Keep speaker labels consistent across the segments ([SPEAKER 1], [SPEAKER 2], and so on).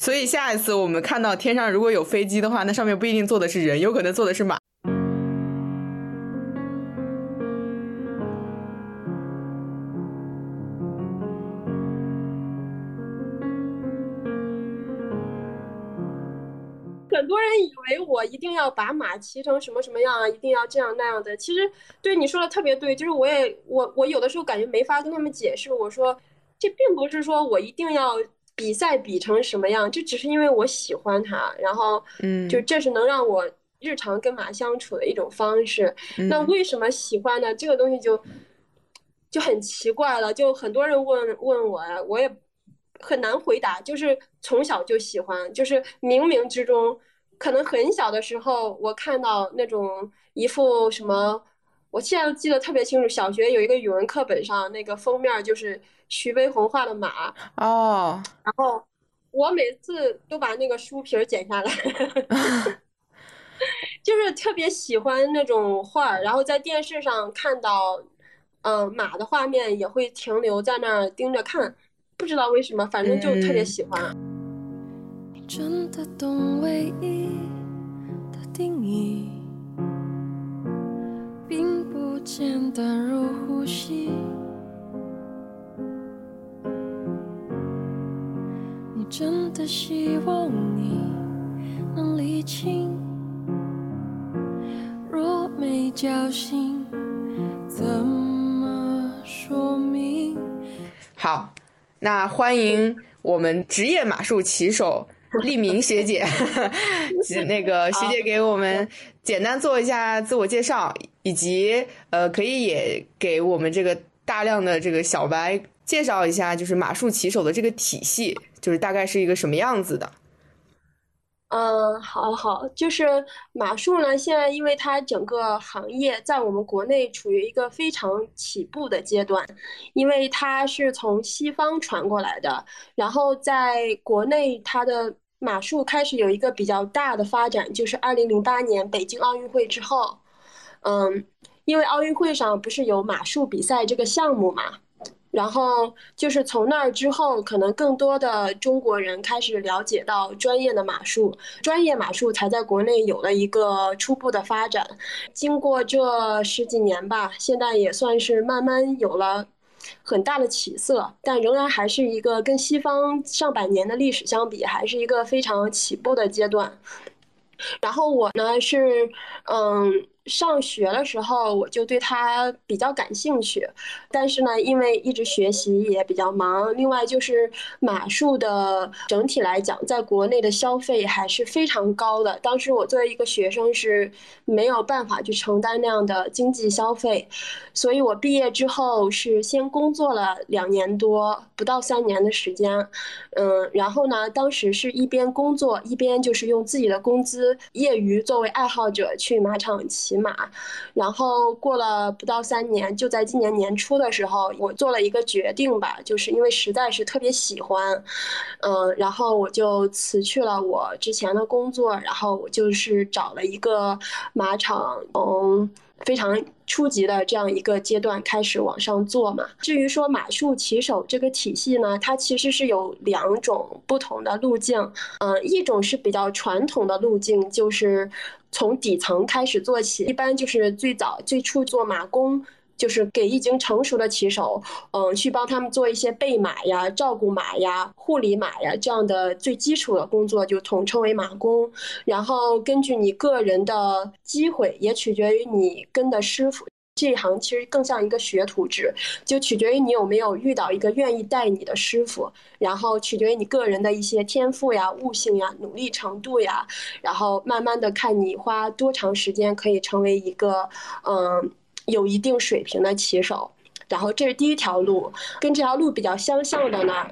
[SPEAKER 1] 所以下一次我们看到天上如果有飞机的话，那上面不一定坐的是人，有可能坐的是马。
[SPEAKER 2] 很多人以为我一定要把马骑成什么什么样啊，一定要这样那样的。其实，对你说的特别对，就是我也我我有的时候感觉没法跟他们解释。我说，这并不是说我一定要比赛比成什么样，这只是因为我喜欢它，然后，
[SPEAKER 1] 嗯，
[SPEAKER 2] 就这是能让我日常跟马相处的一种方式。那为什么喜欢呢？这个东西就就很奇怪了。就很多人问问我呀，我也很难回答。就是从小就喜欢，就是冥冥之中。可能很小的时候，我看到那种一副什么，我现在记得特别清楚。小学有一个语文课本上，那个封面就是徐悲鸿画的马
[SPEAKER 1] 哦。
[SPEAKER 2] 然后我每次都把那个书皮儿剪下来，就是特别喜欢那种画。然后在电视上看到，嗯，马的画面也会停留在那儿盯着看，不知道为什么，反正就特别喜欢。真的懂唯一的定义，并不简单如呼吸。真的希望你能理清，若没交心，怎么说明？
[SPEAKER 1] 好，那欢迎我们职业马术骑手。立明学姐，那个学姐给我们简单做一下自我介绍，以及呃，可以也给我们这个大量的这个小白介绍一下，就是马术骑手的这个体系，就是大概是一个什么样子的。
[SPEAKER 2] 嗯，好好，就是马术呢，现在因为它整个行业在我们国内处于一个非常起步的阶段，因为它是从西方传过来的，然后在国内它的马术开始有一个比较大的发展，就是二零零八年北京奥运会之后，嗯，因为奥运会上不是有马术比赛这个项目嘛。然后就是从那儿之后，可能更多的中国人开始了解到专业的马术，专业马术才在国内有了一个初步的发展。经过这十几年吧，现在也算是慢慢有了很大的起色，但仍然还是一个跟西方上百年的历史相比，还是一个非常起步的阶段。然后我呢是，嗯。上学的时候，我就对它比较感兴趣，但是呢，因为一直学习也比较忙，另外就是马术的整体来讲，在国内的消费还是非常高的。当时我作为一个学生是没有办法去承担那样的经济消费，所以我毕业之后是先工作了两年多，不到三年的时间，嗯，然后呢，当时是一边工作一边就是用自己的工资业余作为爱好者去马场骑。骑马，然后过了不到三年，就在今年年初的时候，我做了一个决定吧，就是因为实在是特别喜欢，嗯，然后我就辞去了我之前的工作，然后我就是找了一个马场，嗯。非常初级的这样一个阶段开始往上做嘛。至于说马术骑手这个体系呢，它其实是有两种不同的路径。嗯，一种是比较传统的路径，就是从底层开始做起，一般就是最早最初做马工。就是给已经成熟的骑手，嗯，去帮他们做一些备马呀、照顾马呀、护理马呀这样的最基础的工作，就统称为马工。然后根据你个人的机会，也取决于你跟的师傅。这一行其实更像一个学徒制，就取决于你有没有遇到一个愿意带你的师傅，然后取决于你个人的一些天赋呀、悟性呀、努力程度呀，然后慢慢的看你花多长时间可以成为一个，嗯。有一定水平的骑手，然后这是第一条路，跟这条路比较相像的呢，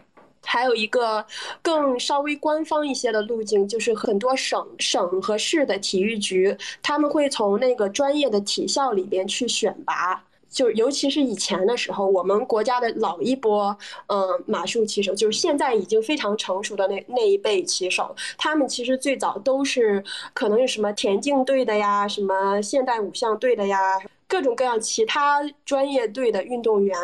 [SPEAKER 2] 还有一个更稍微官方一些的路径，就是很多省省和市的体育局，他们会从那个专业的体校里边去选拔，就尤其是以前的时候，我们国家的老一波，嗯，马术骑手，就是现在已经非常成熟的那那一辈骑手，他们其实最早都是可能是什么田径队的呀，什么现代五项队的呀。各种各样其他专业队的运动员，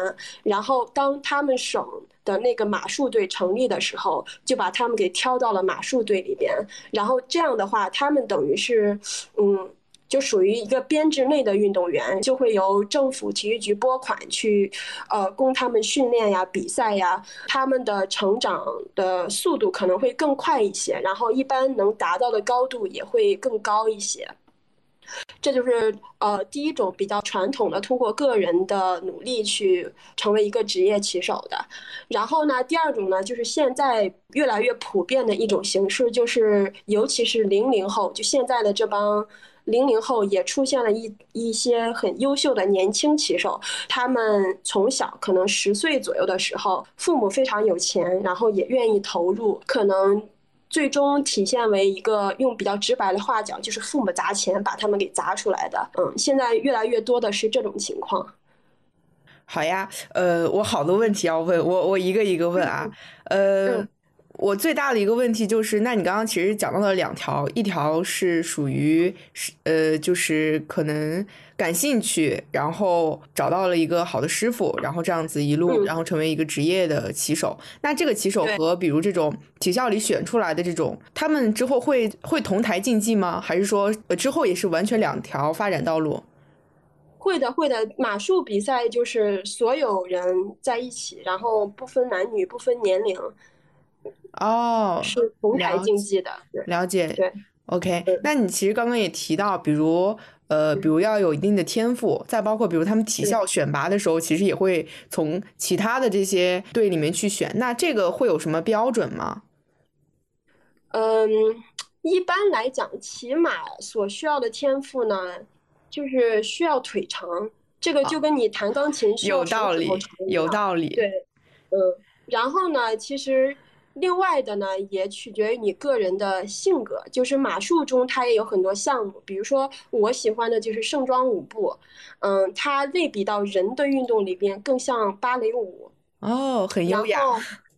[SPEAKER 2] 然后当他们省的那个马术队成立的时候，就把他们给挑到了马术队里边。然后这样的话，他们等于是，嗯，就属于一个编制内的运动员，就会由政府体育局拨款去，呃，供他们训练呀、比赛呀。他们的成长的速度可能会更快一些，然后一般能达到的高度也会更高一些。这就是呃第一种比较传统的通过个人的努力去成为一个职业骑手的，然后呢，第二种呢就是现在越来越普遍的一种形式，就是尤其是零零后，就现在的这帮零零后也出现了一一些很优秀的年轻骑手，他们从小可能十岁左右的时候，父母非常有钱，然后也愿意投入，可能。最终体现为一个用比较直白的话讲，就是父母砸钱把他们给砸出来的。嗯，现在越来越多的是这种情况。
[SPEAKER 1] 好呀，呃，我好多问题要问，我我一个一个问啊，呃。我最大的一个问题就是，那你刚刚其实讲到了两条，一条是属于是呃，就是可能感兴趣，然后找到了一个好的师傅，然后这样子一路，然后成为一个职业的骑手。那这个骑手和比如这种体校里选出来的这种，他们之后会会同台竞技吗？还是说之后也是完全两条发展道路？
[SPEAKER 2] 会的，会的。马术比赛就是所有人在一起，然后不分男女，不分年龄。
[SPEAKER 1] 哦，
[SPEAKER 2] 是同台竞技的，
[SPEAKER 1] 了解。
[SPEAKER 2] 对
[SPEAKER 1] ，OK。那你其实刚刚也提到，比如呃，比如要有一定的天赋，再包括比如他们体校选拔的时候，其实也会从其他的这些队里面去选。那这个会有什么标准吗？
[SPEAKER 2] 嗯，一般来讲，骑马所需要的天赋呢，就是需要腿长。这个就跟你弹钢琴需
[SPEAKER 1] 要道理，有道理。
[SPEAKER 2] 对，嗯，然后呢，其实。另外的呢，也取决于你个人的性格。就是马术中，它也有很多项目，比如说我喜欢的就是盛装舞步，嗯，它类比到人的运动里边更像芭蕾舞
[SPEAKER 1] 哦，很优雅。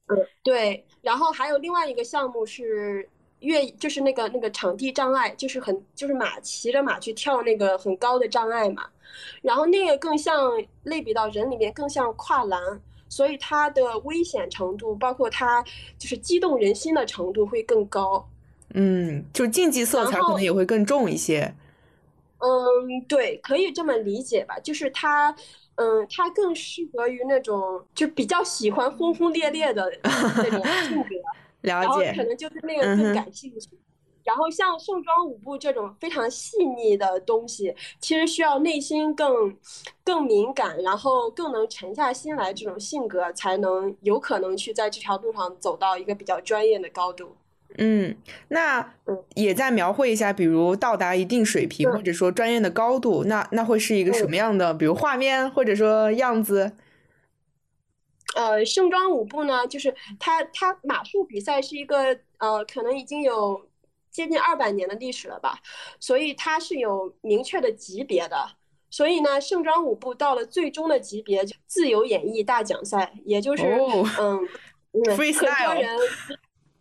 [SPEAKER 2] 嗯，对。然后还有另外一个项目是越，就是那个那个场地障碍，就是很就是马骑着马去跳那个很高的障碍嘛。然后那个更像类比到人里面更像跨栏。所以它的危险程度，包括它就是激动人心的程度会更高。
[SPEAKER 1] 嗯，就竞技色彩可能也会更重一些。
[SPEAKER 2] 嗯，对，可以这么理解吧。就是它，嗯，它更适合于那种就比较喜欢轰轰烈烈的那种性格，
[SPEAKER 1] 了
[SPEAKER 2] 解，可能就是那个更感兴趣。然后像盛装舞步这种非常细腻的东西，其实需要内心更更敏感，然后更能沉下心来这种性格，才能有可能去在这条路上走到一个比较专业的高度。
[SPEAKER 1] 嗯，那也在描绘一下，比如到达一定水平或者说专业的高度，那那会是一个什么样的，比如画面或者说样子？
[SPEAKER 2] 呃，盛装舞步呢，就是它它马术比赛是一个呃，可能已经有。接近二百年的历史了吧，所以它是有明确的级别的。所以呢，盛装舞步到了最终的级别，自由演绎大奖赛，也就是 嗯，很多人。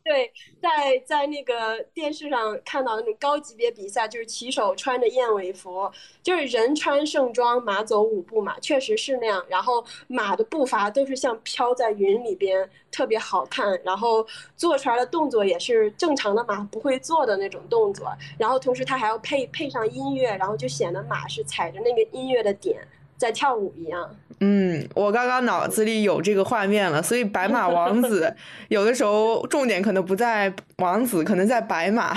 [SPEAKER 2] 对，在在那个电视上看到那种高级别比赛，就是骑手穿着燕尾服，就是人穿盛装，马走舞步嘛，确实是那样。然后马的步伐都是像飘在云里边，特别好看。然后做出来的动作也是正常的马不会做的那种动作。然后同时它还要配配上音乐，然后就显得马是踩着那个音乐的点。在跳舞一样，
[SPEAKER 1] 嗯，我刚刚脑子里有这个画面了，所以白马王子 有的时候重点可能不在王子，可能在白马，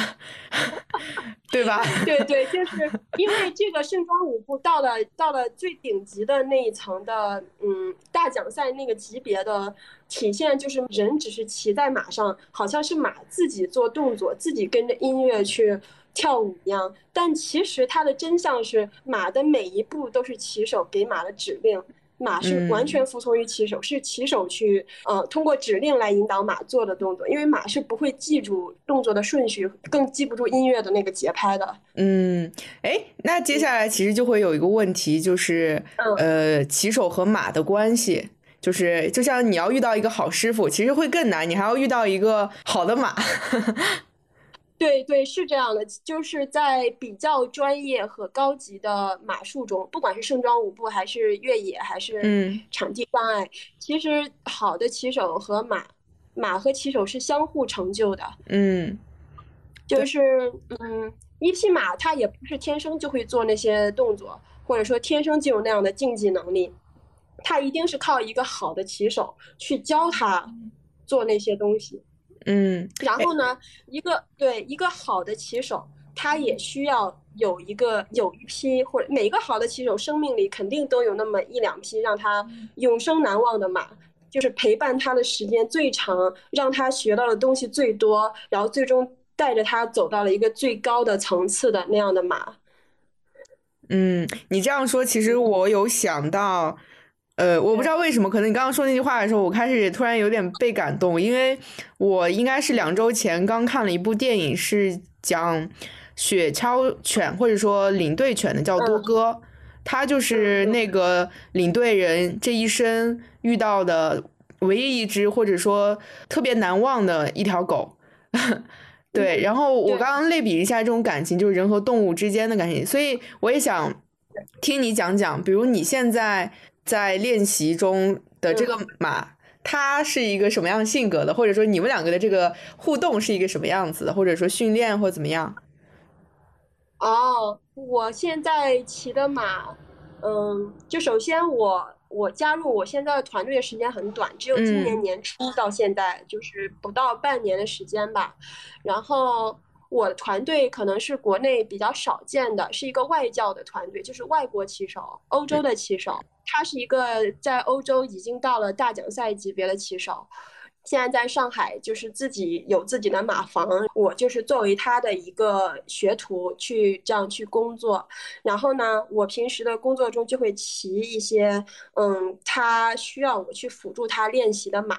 [SPEAKER 1] 对吧？
[SPEAKER 2] 对对，就是因为这个盛装舞步到了到了最顶级的那一层的，嗯，大奖赛那个级别的体现，就是人只是骑在马上，好像是马自己做动作，自己跟着音乐去。跳舞一样，但其实它的真相是，马的每一步都是骑手给马的指令，马是完全服从于骑手，是骑手去呃通过指令来引导马做的动作，因为马是不会记住动作的顺序，更记不住音乐的那个节拍的。
[SPEAKER 1] 嗯，哎，那接下来其实就会有一个问题，就是呃骑手和马的关系，就是就像你要遇到一个好师傅，其实会更难，你还要遇到一个好的马。
[SPEAKER 2] 对对，是这样的，就是在比较专业和高级的马术中，不管是盛装舞步，还是越野，还是场地障碍，其实好的骑手和马，马和骑手是相互成就的。
[SPEAKER 1] 嗯，
[SPEAKER 2] 就是嗯，一匹马它也不是天生就会做那些动作，或者说天生就有那样的竞技能力，它一定是靠一个好的骑手去教它做那些东西。
[SPEAKER 1] 嗯，
[SPEAKER 2] 然后呢，一个对一个好的骑手，他也需要有一个有一批或者每个好的骑手生命里肯定都有那么一两匹让他永生难忘的马，就是陪伴他的时间最长，让他学到的东西最多，然后最终带着他走到了一个最高的层次的那样的马。
[SPEAKER 1] 嗯，你这样说，其实我有想到。呃，我不知道为什么，可能你刚刚说那句话的时候，我开始突然有点被感动，因为我应该是两周前刚看了一部电影，是讲雪橇犬或者说领队犬的，叫多哥，他就是那个领队人这一生遇到的唯一一只或者说特别难忘的一条狗，对，然后我刚刚类比一下这种感情，就是人和动物之间的感情，所以我也想听你讲讲，比如你现在。在练习中的这个马，它是一个什么样性格的？或者说你们两个的这个互动是一个什么样子的？或者说训练或怎么样？
[SPEAKER 2] 哦，我现在骑的马，嗯，就首先我我加入我现在的团队的时间很短，只有今年年初到现在就是不到半年的时间吧，然后。我的团队可能是国内比较少见的，是一个外教的团队，就是外国骑手，欧洲的骑手。他是一个在欧洲已经到了大奖赛级别的骑手。现在在上海，就是自己有自己的马房，我就是作为他的一个学徒去这样去工作。然后呢，我平时的工作中就会骑一些，嗯，他需要我去辅助他练习的马。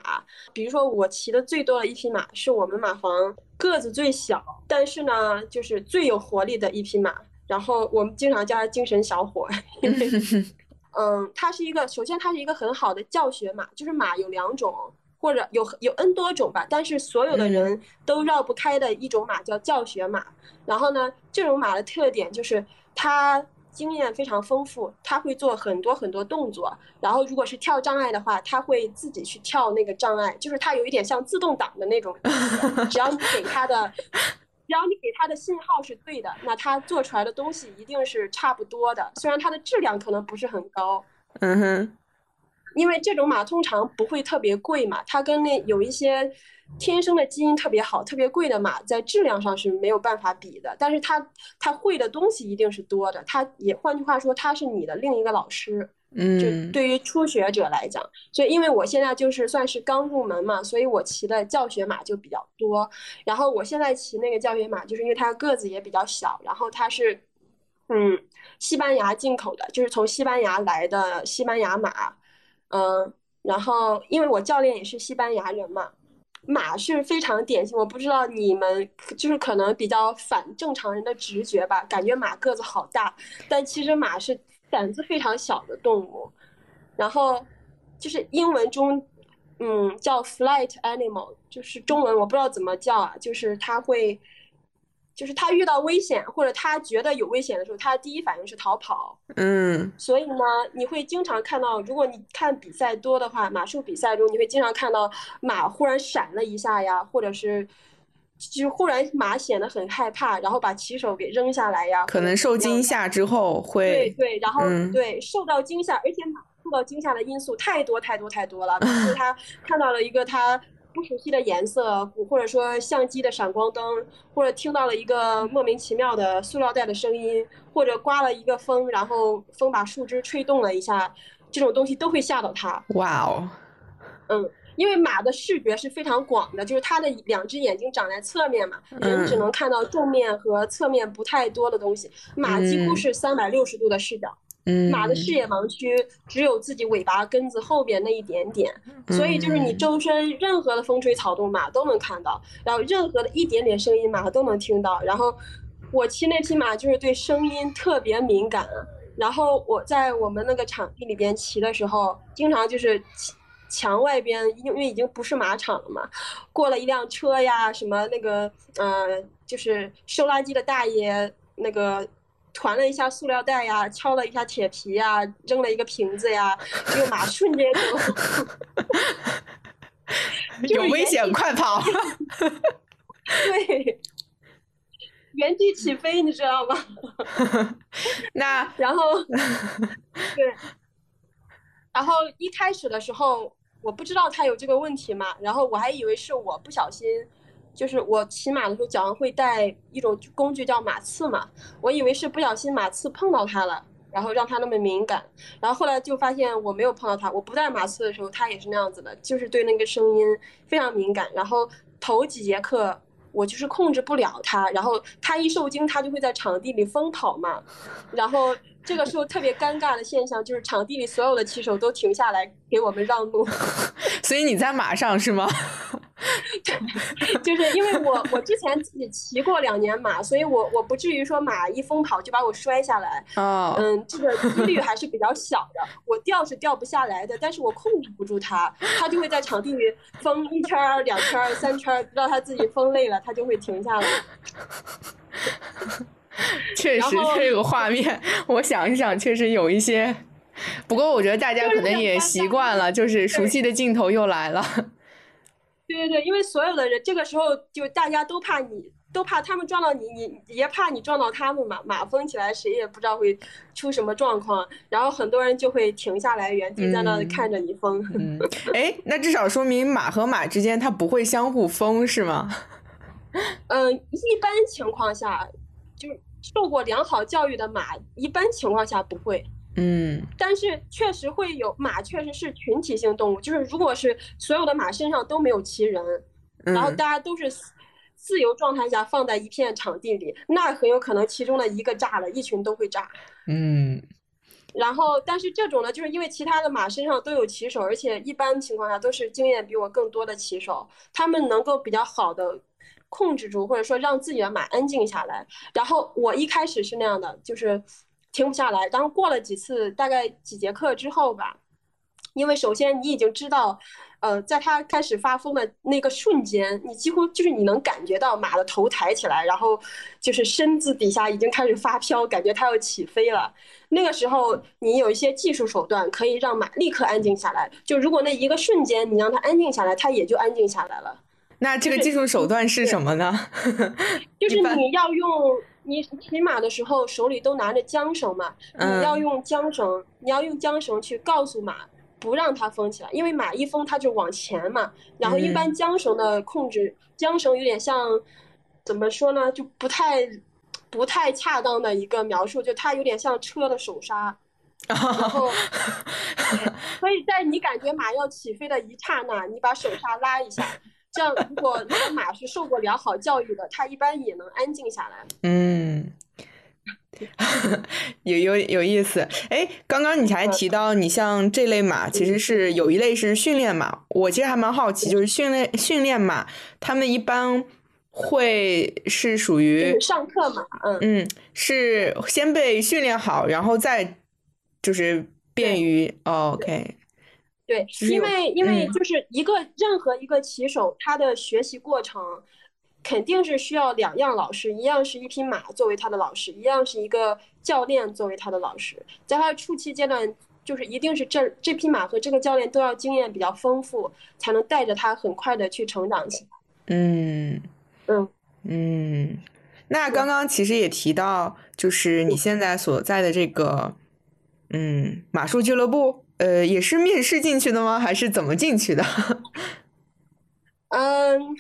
[SPEAKER 2] 比如说，我骑的最多的一匹马是我们马房个子最小，但是呢，就是最有活力的一匹马。然后我们经常叫他“精神小伙”，因为，嗯，它是一个，首先它是一个很好的教学马，就是马有两种。或者有有 N 多种吧，但是所有的人都绕不开的一种马叫教学马。然后呢，这种马的特点就是它经验非常丰富，它会做很多很多动作。然后如果是跳障碍的话，它会自己去跳那个障碍，就是它有一点像自动挡的那种。只要你给它的，只要你给他的信号是对的，那他做出来的东西一定是差不多的。虽然它的质量可能不是很高。
[SPEAKER 1] 嗯哼。
[SPEAKER 2] 因为这种马通常不会特别贵嘛，它跟那有一些天生的基因特别好、特别贵的马，在质量上是没有办法比的。但是它它会的东西一定是多的，它也换句话说，它是你的另一个老师。
[SPEAKER 1] 嗯，
[SPEAKER 2] 就对于初学者来讲，所以因为我现在就是算是刚入门嘛，所以我骑的教学马就比较多。然后我现在骑那个教学马，就是因为它个子也比较小，然后它是嗯西班牙进口的，就是从西班牙来的西班牙马。嗯，然后因为我教练也是西班牙人嘛，马是非常典型。我不知道你们就是可能比较反正常人的直觉吧，感觉马个子好大，但其实马是胆子非常小的动物。然后就是英文中，嗯，叫 flight animal，就是中文我不知道怎么叫啊，就是它会。就是它遇到危险或者它觉得有危险的时候，它的第一反应是逃跑。
[SPEAKER 1] 嗯，
[SPEAKER 2] 所以呢，你会经常看到，如果你看比赛多的话，马术比赛中你会经常看到马忽然闪了一下呀，或者是就是忽然马显得很害怕，然后把骑手给扔下来呀。
[SPEAKER 1] 可能受惊吓之后会。
[SPEAKER 2] 对对，然后对受到惊吓，而且马受到惊吓的因素太多太多太多了。比如 他看到了一个他。不熟悉的颜色，或者说相机的闪光灯，或者听到了一个莫名其妙的塑料袋的声音，或者刮了一个风，然后风把树枝吹动了一下，这种东西都会吓到他。
[SPEAKER 1] 哇哦，
[SPEAKER 2] 嗯，因为马的视觉是非常广的，就是它的两只眼睛长在侧面嘛，人只能看到正面和侧面不太多的东西，马几乎是三百六十度的视角。马的视野盲区只有自己尾巴根子后边那一点点，所以就是你周身任何的风吹草动，马都能看到，然后任何的一点点声音，马都能听到。然后我骑那匹马就是对声音特别敏感，然后我在我们那个场地里边骑的时候，经常就是墙外边，因为已经不是马场了嘛，过了一辆车呀，什么那个呃，就是收垃圾的大爷那个。团了一下塑料袋呀，敲了一下铁皮呀，扔了一个瓶子呀，这个马瞬间
[SPEAKER 1] 就 有危险，快跑！
[SPEAKER 2] 对，原地起飞，你知道吗？
[SPEAKER 1] 那
[SPEAKER 2] 然后对，然后一开始的时候我不知道他有这个问题嘛，然后我还以为是我不小心。就是我骑马的时候脚上会带一种工具叫马刺嘛，我以为是不小心马刺碰到他了，然后让他那么敏感，然后后来就发现我没有碰到他，我不带马刺的时候他也是那样子的，就是对那个声音非常敏感，然后头几节课我就是控制不了他，然后他一受惊他就会在场地里疯跑嘛，然后这个时候特别尴尬的现象就是场地里所有的骑手都停下来给我们让路，
[SPEAKER 1] 所以你在马上是吗？
[SPEAKER 2] 就是因为我我之前自己骑过两年马，所以我我不至于说马一疯跑就把我摔下来。
[SPEAKER 1] 啊，
[SPEAKER 2] 嗯，这个几率还是比较小的。我掉是掉不下来的，但是我控制不住它，它就会在场地里疯一圈儿、两圈儿、三圈儿，直到它自己疯累了，它就会停下来。
[SPEAKER 1] 确实，这个画面，我想一想，确实有一些。不过我觉得大家可能也习惯了，就是熟悉的镜头又来了。
[SPEAKER 2] 对对对，因为所有的人这个时候就大家都怕你，都怕他们撞到你，你也怕你撞到他们嘛。马疯起来，谁也不知道会出什么状况，然后很多人就会停下来原地在那看着你疯。
[SPEAKER 1] 嗯，哎，那至少说明马和马之间它不会相互疯，是吗？
[SPEAKER 2] 嗯，一般情况下，就是受过良好教育的马，一般情况下不会。
[SPEAKER 1] 嗯，
[SPEAKER 2] 但是确实会有马，确实是群体性动物。就是如果是所有的马身上都没有骑人，然后大家都是自由状态下放在一片场地里，那很有可能其中的一个炸了，一群都会炸。
[SPEAKER 1] 嗯，
[SPEAKER 2] 然后但是这种呢，就是因为其他的马身上都有骑手，而且一般情况下都是经验比我更多的骑手，他们能够比较好的控制住，或者说让自己的马安静下来。然后我一开始是那样的，就是。停不下来，然后过了几次，大概几节课之后吧，因为首先你已经知道，呃，在它开始发疯的那个瞬间，你几乎就是你能感觉到马的头抬起来，然后就是身子底下已经开始发飘，感觉它要起飞了。那个时候你有一些技术手段可以让马立刻安静下来，就如果那一个瞬间你让它安静下来，它也就安静下来了。
[SPEAKER 1] 那这个技术手段是什么呢？
[SPEAKER 2] 就是你要用。你骑马的时候手里都拿着缰绳嘛？你要用缰绳，你要用缰绳去告诉马，不让它疯起来，因为马一疯它就往前嘛。然后一般缰绳的控制，缰绳有点像，怎么说呢？就不太，不太恰当的一个描述，就它有点像车的手刹。然后，所以在你感觉马要起飞的一刹那，你把手刹拉一下。这样，如果那个马是受过良好教育的，它一般也能安静下来。
[SPEAKER 1] 嗯，有有有意思。哎，刚刚你还提到，你像这类马，其实是有一类是训练马。我其实还蛮好奇，就是训练训练马，他们一般会是属于
[SPEAKER 2] 上课嘛？嗯
[SPEAKER 1] 嗯，是先被训练好，然后再就是便于 OK。
[SPEAKER 2] 对，因为因为就是一个任何一个骑手，他的学习过程肯定是需要两样老师，一样是一匹马作为他的老师，一样是一个教练作为他的老师。在他的初期阶段，就是一定是这这匹马和这个教练都要经验比较丰富，才能带着他很快的去成长起来。
[SPEAKER 1] 嗯
[SPEAKER 2] 嗯
[SPEAKER 1] 嗯，那刚刚其实也提到，就是你现在所在的这个嗯马术俱乐部。呃，也是面试进去的吗？还是怎么进去的？
[SPEAKER 2] 嗯，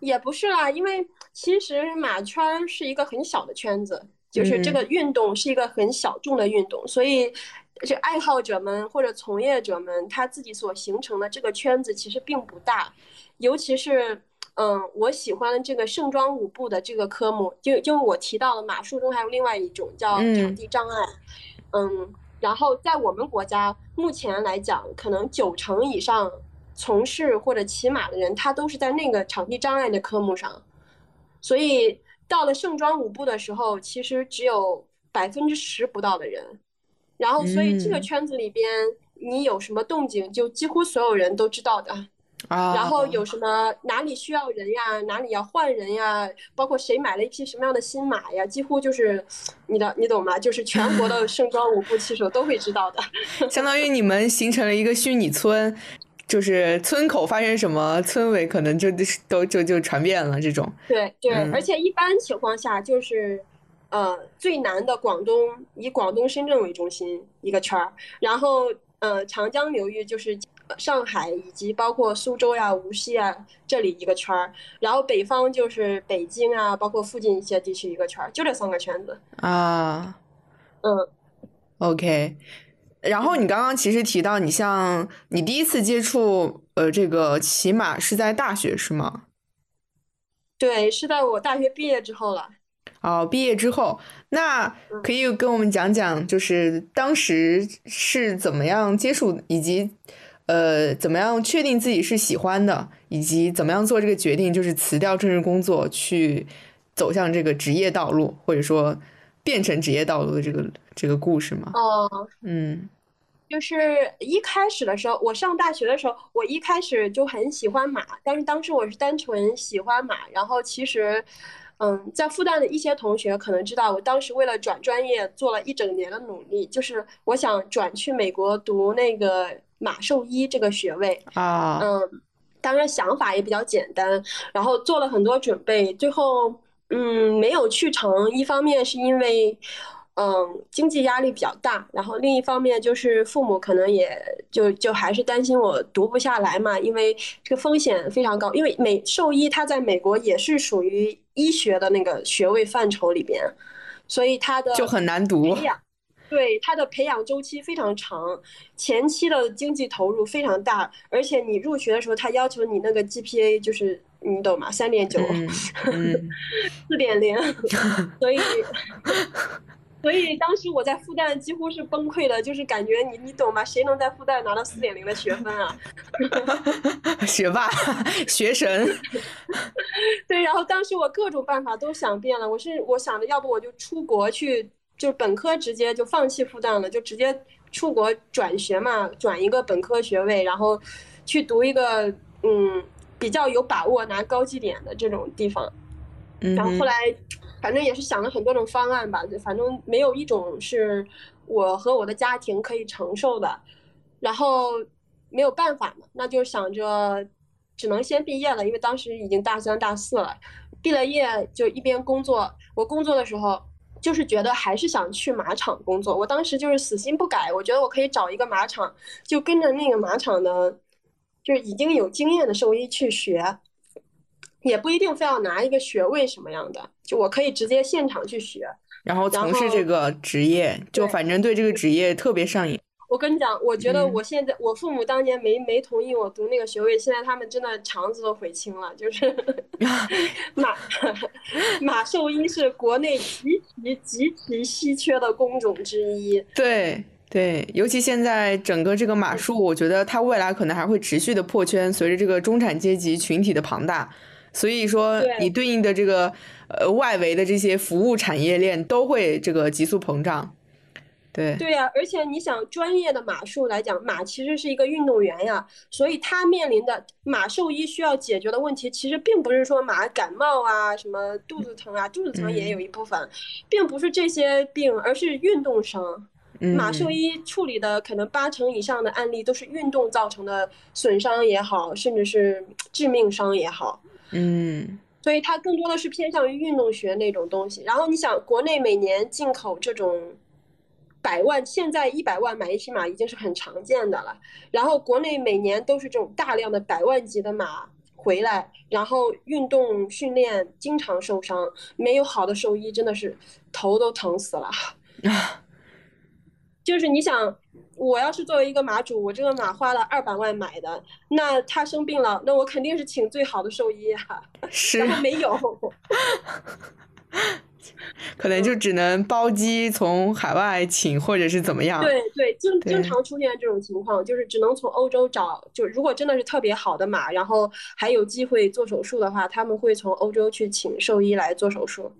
[SPEAKER 2] 也不是啦，因为其实马圈是一个很小的圈子，就是这个运动是一个很小众的运动，所以这爱好者们或者从业者们他自己所形成的这个圈子其实并不大。尤其是，嗯，我喜欢这个盛装舞步的这个科目，就就我提到了马术中还有另外一种叫场地障碍，嗯。然后在我们国家目前来讲，可能九成以上从事或者骑马的人，他都是在那个场地障碍的科目上。所以到了盛装舞步的时候，其实只有百分之十不到的人。然后，所以这个圈子里边你有什么动静，就几乎所有人都知道的。
[SPEAKER 1] 啊，
[SPEAKER 2] 然后有什么哪里需要人呀，哪里要换人呀，包括谁买了一匹什么样的新马呀，几乎就是你的，你懂吗？就是全国的盛装舞步骑手都会知道的。
[SPEAKER 1] 相当于你们形成了一个虚拟村，就是村口发生什么，村委可能就都就就传遍了这种。
[SPEAKER 2] 对对，而且一般情况下就是，呃，最南的广东以广东深圳为中心一个圈儿，然后呃长江流域就是。上海以及包括苏州呀、无锡啊这里一个圈儿，然后北方就是北京啊，包括附近一些地区一个圈儿，就这三个圈子
[SPEAKER 1] 啊。
[SPEAKER 2] 嗯
[SPEAKER 1] ，OK。然后你刚刚其实提到，你像你第一次接触呃这个骑马是在大学是吗？
[SPEAKER 2] 对，是在我大学毕业之后了。
[SPEAKER 1] 哦，毕业之后，那可以跟我们讲讲，就是当时是怎么样接触以及。呃，怎么样确定自己是喜欢的，以及怎么样做这个决定，就是辞掉正式工作，去走向这个职业道路，或者说变成职业道路的这个这个故事吗？
[SPEAKER 2] 哦，
[SPEAKER 1] 嗯，
[SPEAKER 2] 就是一开始的时候，我上大学的时候，我一开始就很喜欢马，但是当时我是单纯喜欢马，然后其实，嗯，在复旦的一些同学可能知道，我当时为了转专业做了一整年的努力，就是我想转去美国读那个。马兽医这个学位
[SPEAKER 1] 啊，
[SPEAKER 2] 嗯，当然想法也比较简单，然后做了很多准备，最后嗯没有去成。一方面是因为嗯经济压力比较大，然后另一方面就是父母可能也就就还是担心我读不下来嘛，因为这个风险非常高。因为美兽医它在美国也是属于医学的那个学位范畴里边，所以它的
[SPEAKER 1] 就很难读。
[SPEAKER 2] 对它的培养周期非常长，前期的经济投入非常大，而且你入学的时候，他要求你那个 GPA 就是你懂吗？三点九，四点零，所以，所以当时我在复旦几乎是崩溃的，就是感觉你你懂吗？谁能在复旦拿到四点零的学分啊？
[SPEAKER 1] 学霸，学神。
[SPEAKER 2] 对，然后当时我各种办法都想遍了，我是我想着要不我就出国去。就本科直接就放弃复旦了，就直接出国转学嘛，转一个本科学位，然后去读一个嗯比较有把握拿高绩点的这种地方。然后后来反正也是想了很多种方案吧，反正没有一种是我和我的家庭可以承受的。然后没有办法嘛，那就想着只能先毕业了，因为当时已经大三大四了，毕了业就一边工作。我工作的时候。就是觉得还是想去马场工作，我当时就是死心不改，我觉得我可以找一个马场，就跟着那个马场的，就是已经有经验的兽医去学，也不一定非要拿一个学位什么样的，就我可以直接现场去学，
[SPEAKER 1] 然后从事这个职业，就反正对这个职业特别上瘾。
[SPEAKER 2] 我跟你讲，我觉得我现在我父母当年没没同意我读那个学位，现在他们真的肠子都悔青了。就是 马马兽医是国内极其极其稀缺的工种之一。
[SPEAKER 1] 对对，尤其现在整个这个马术，我觉得它未来可能还会持续的破圈，随着这个中产阶级群体的庞大，所以说你对应的这个呃外围的这些服务产业链都会这个急速膨胀。对
[SPEAKER 2] 对呀，而且你想，专业的马术来讲，马其实是一个运动员呀，所以他面临的马兽医需要解决的问题，其实并不是说马感冒啊，什么肚子疼啊，肚子疼也有一部分，并不是这些病，而是运动伤。马兽医处理的可能八成以上的案例都是运动造成的损伤也好，甚至是致命伤也好。
[SPEAKER 1] 嗯，
[SPEAKER 2] 所以它更多的是偏向于运动学那种东西。然后你想，国内每年进口这种。百万现在一百万买一匹马已经是很常见的了，然后国内每年都是这种大量的百万级的马回来，然后运动训练经常受伤，没有好的兽医真的是头都疼死了。就是你想，我要是作为一个马主，我这个马花了二百万买的，那他生病了，那我肯定是请最好的兽医啊，
[SPEAKER 1] 是
[SPEAKER 2] 没有。
[SPEAKER 1] 可能就只能包机从海外请，或者是怎么样？
[SPEAKER 2] 对对，经经常出现这种情况，就是只能从欧洲找。就如果真的是特别好的马，然后还有机会做手术的话，他们会从欧洲去请兽医来做手术。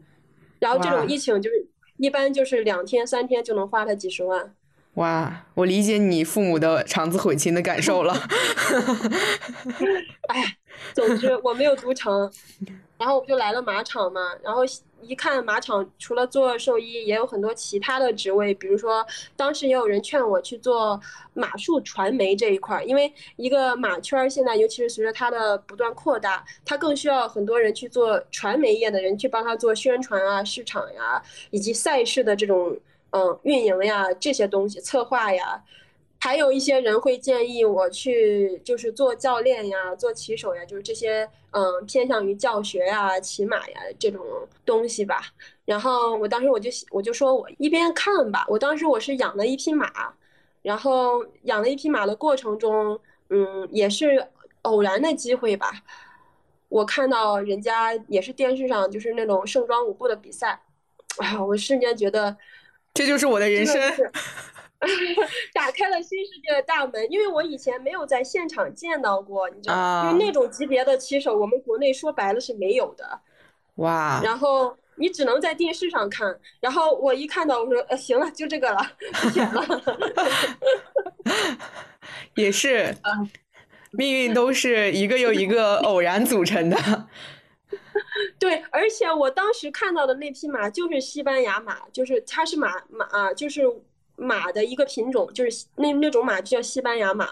[SPEAKER 2] 然后这种一请就是一般就是两天三天就能花他几十万。
[SPEAKER 1] 哇，我理解你父母的肠子悔青的感受了。
[SPEAKER 2] 哎，总之我没有读成，然后我不就来了马场嘛，然后。一看马场，除了做兽医，也有很多其他的职位。比如说，当时也有人劝我去做马术传媒这一块，因为一个马圈现在，尤其是随着它的不断扩大，它更需要很多人去做传媒业的人去帮他做宣传啊、市场呀，以及赛事的这种嗯运营呀这些东西、策划呀。还有一些人会建议我去，就是做教练呀，做骑手呀，就是这些，嗯，偏向于教学呀、骑马呀这种东西吧。然后我当时我就我就说我一边看吧。我当时我是养了一匹马，然后养了一匹马的过程中，嗯，也是偶然的机会吧。我看到人家也是电视上就是那种盛装舞步的比赛，哎呀，我瞬间觉得
[SPEAKER 1] 这就是我的人生。
[SPEAKER 2] 打开了新世界的大门，因为我以前没有在现场见到过，你知道吗？因为那种级别的骑手，我们国内说白了是没有的。
[SPEAKER 1] 哇！
[SPEAKER 2] 然后你只能在电视上看。然后我一看到，我说：“呃，行了，就这个了，选了。”
[SPEAKER 1] 也是，命运都是一个又一个偶然组成的。
[SPEAKER 2] 对，而且我当时看到的那匹马就是西班牙马，就是它是马马，就是。马的一个品种就是那那种马就叫西班牙马，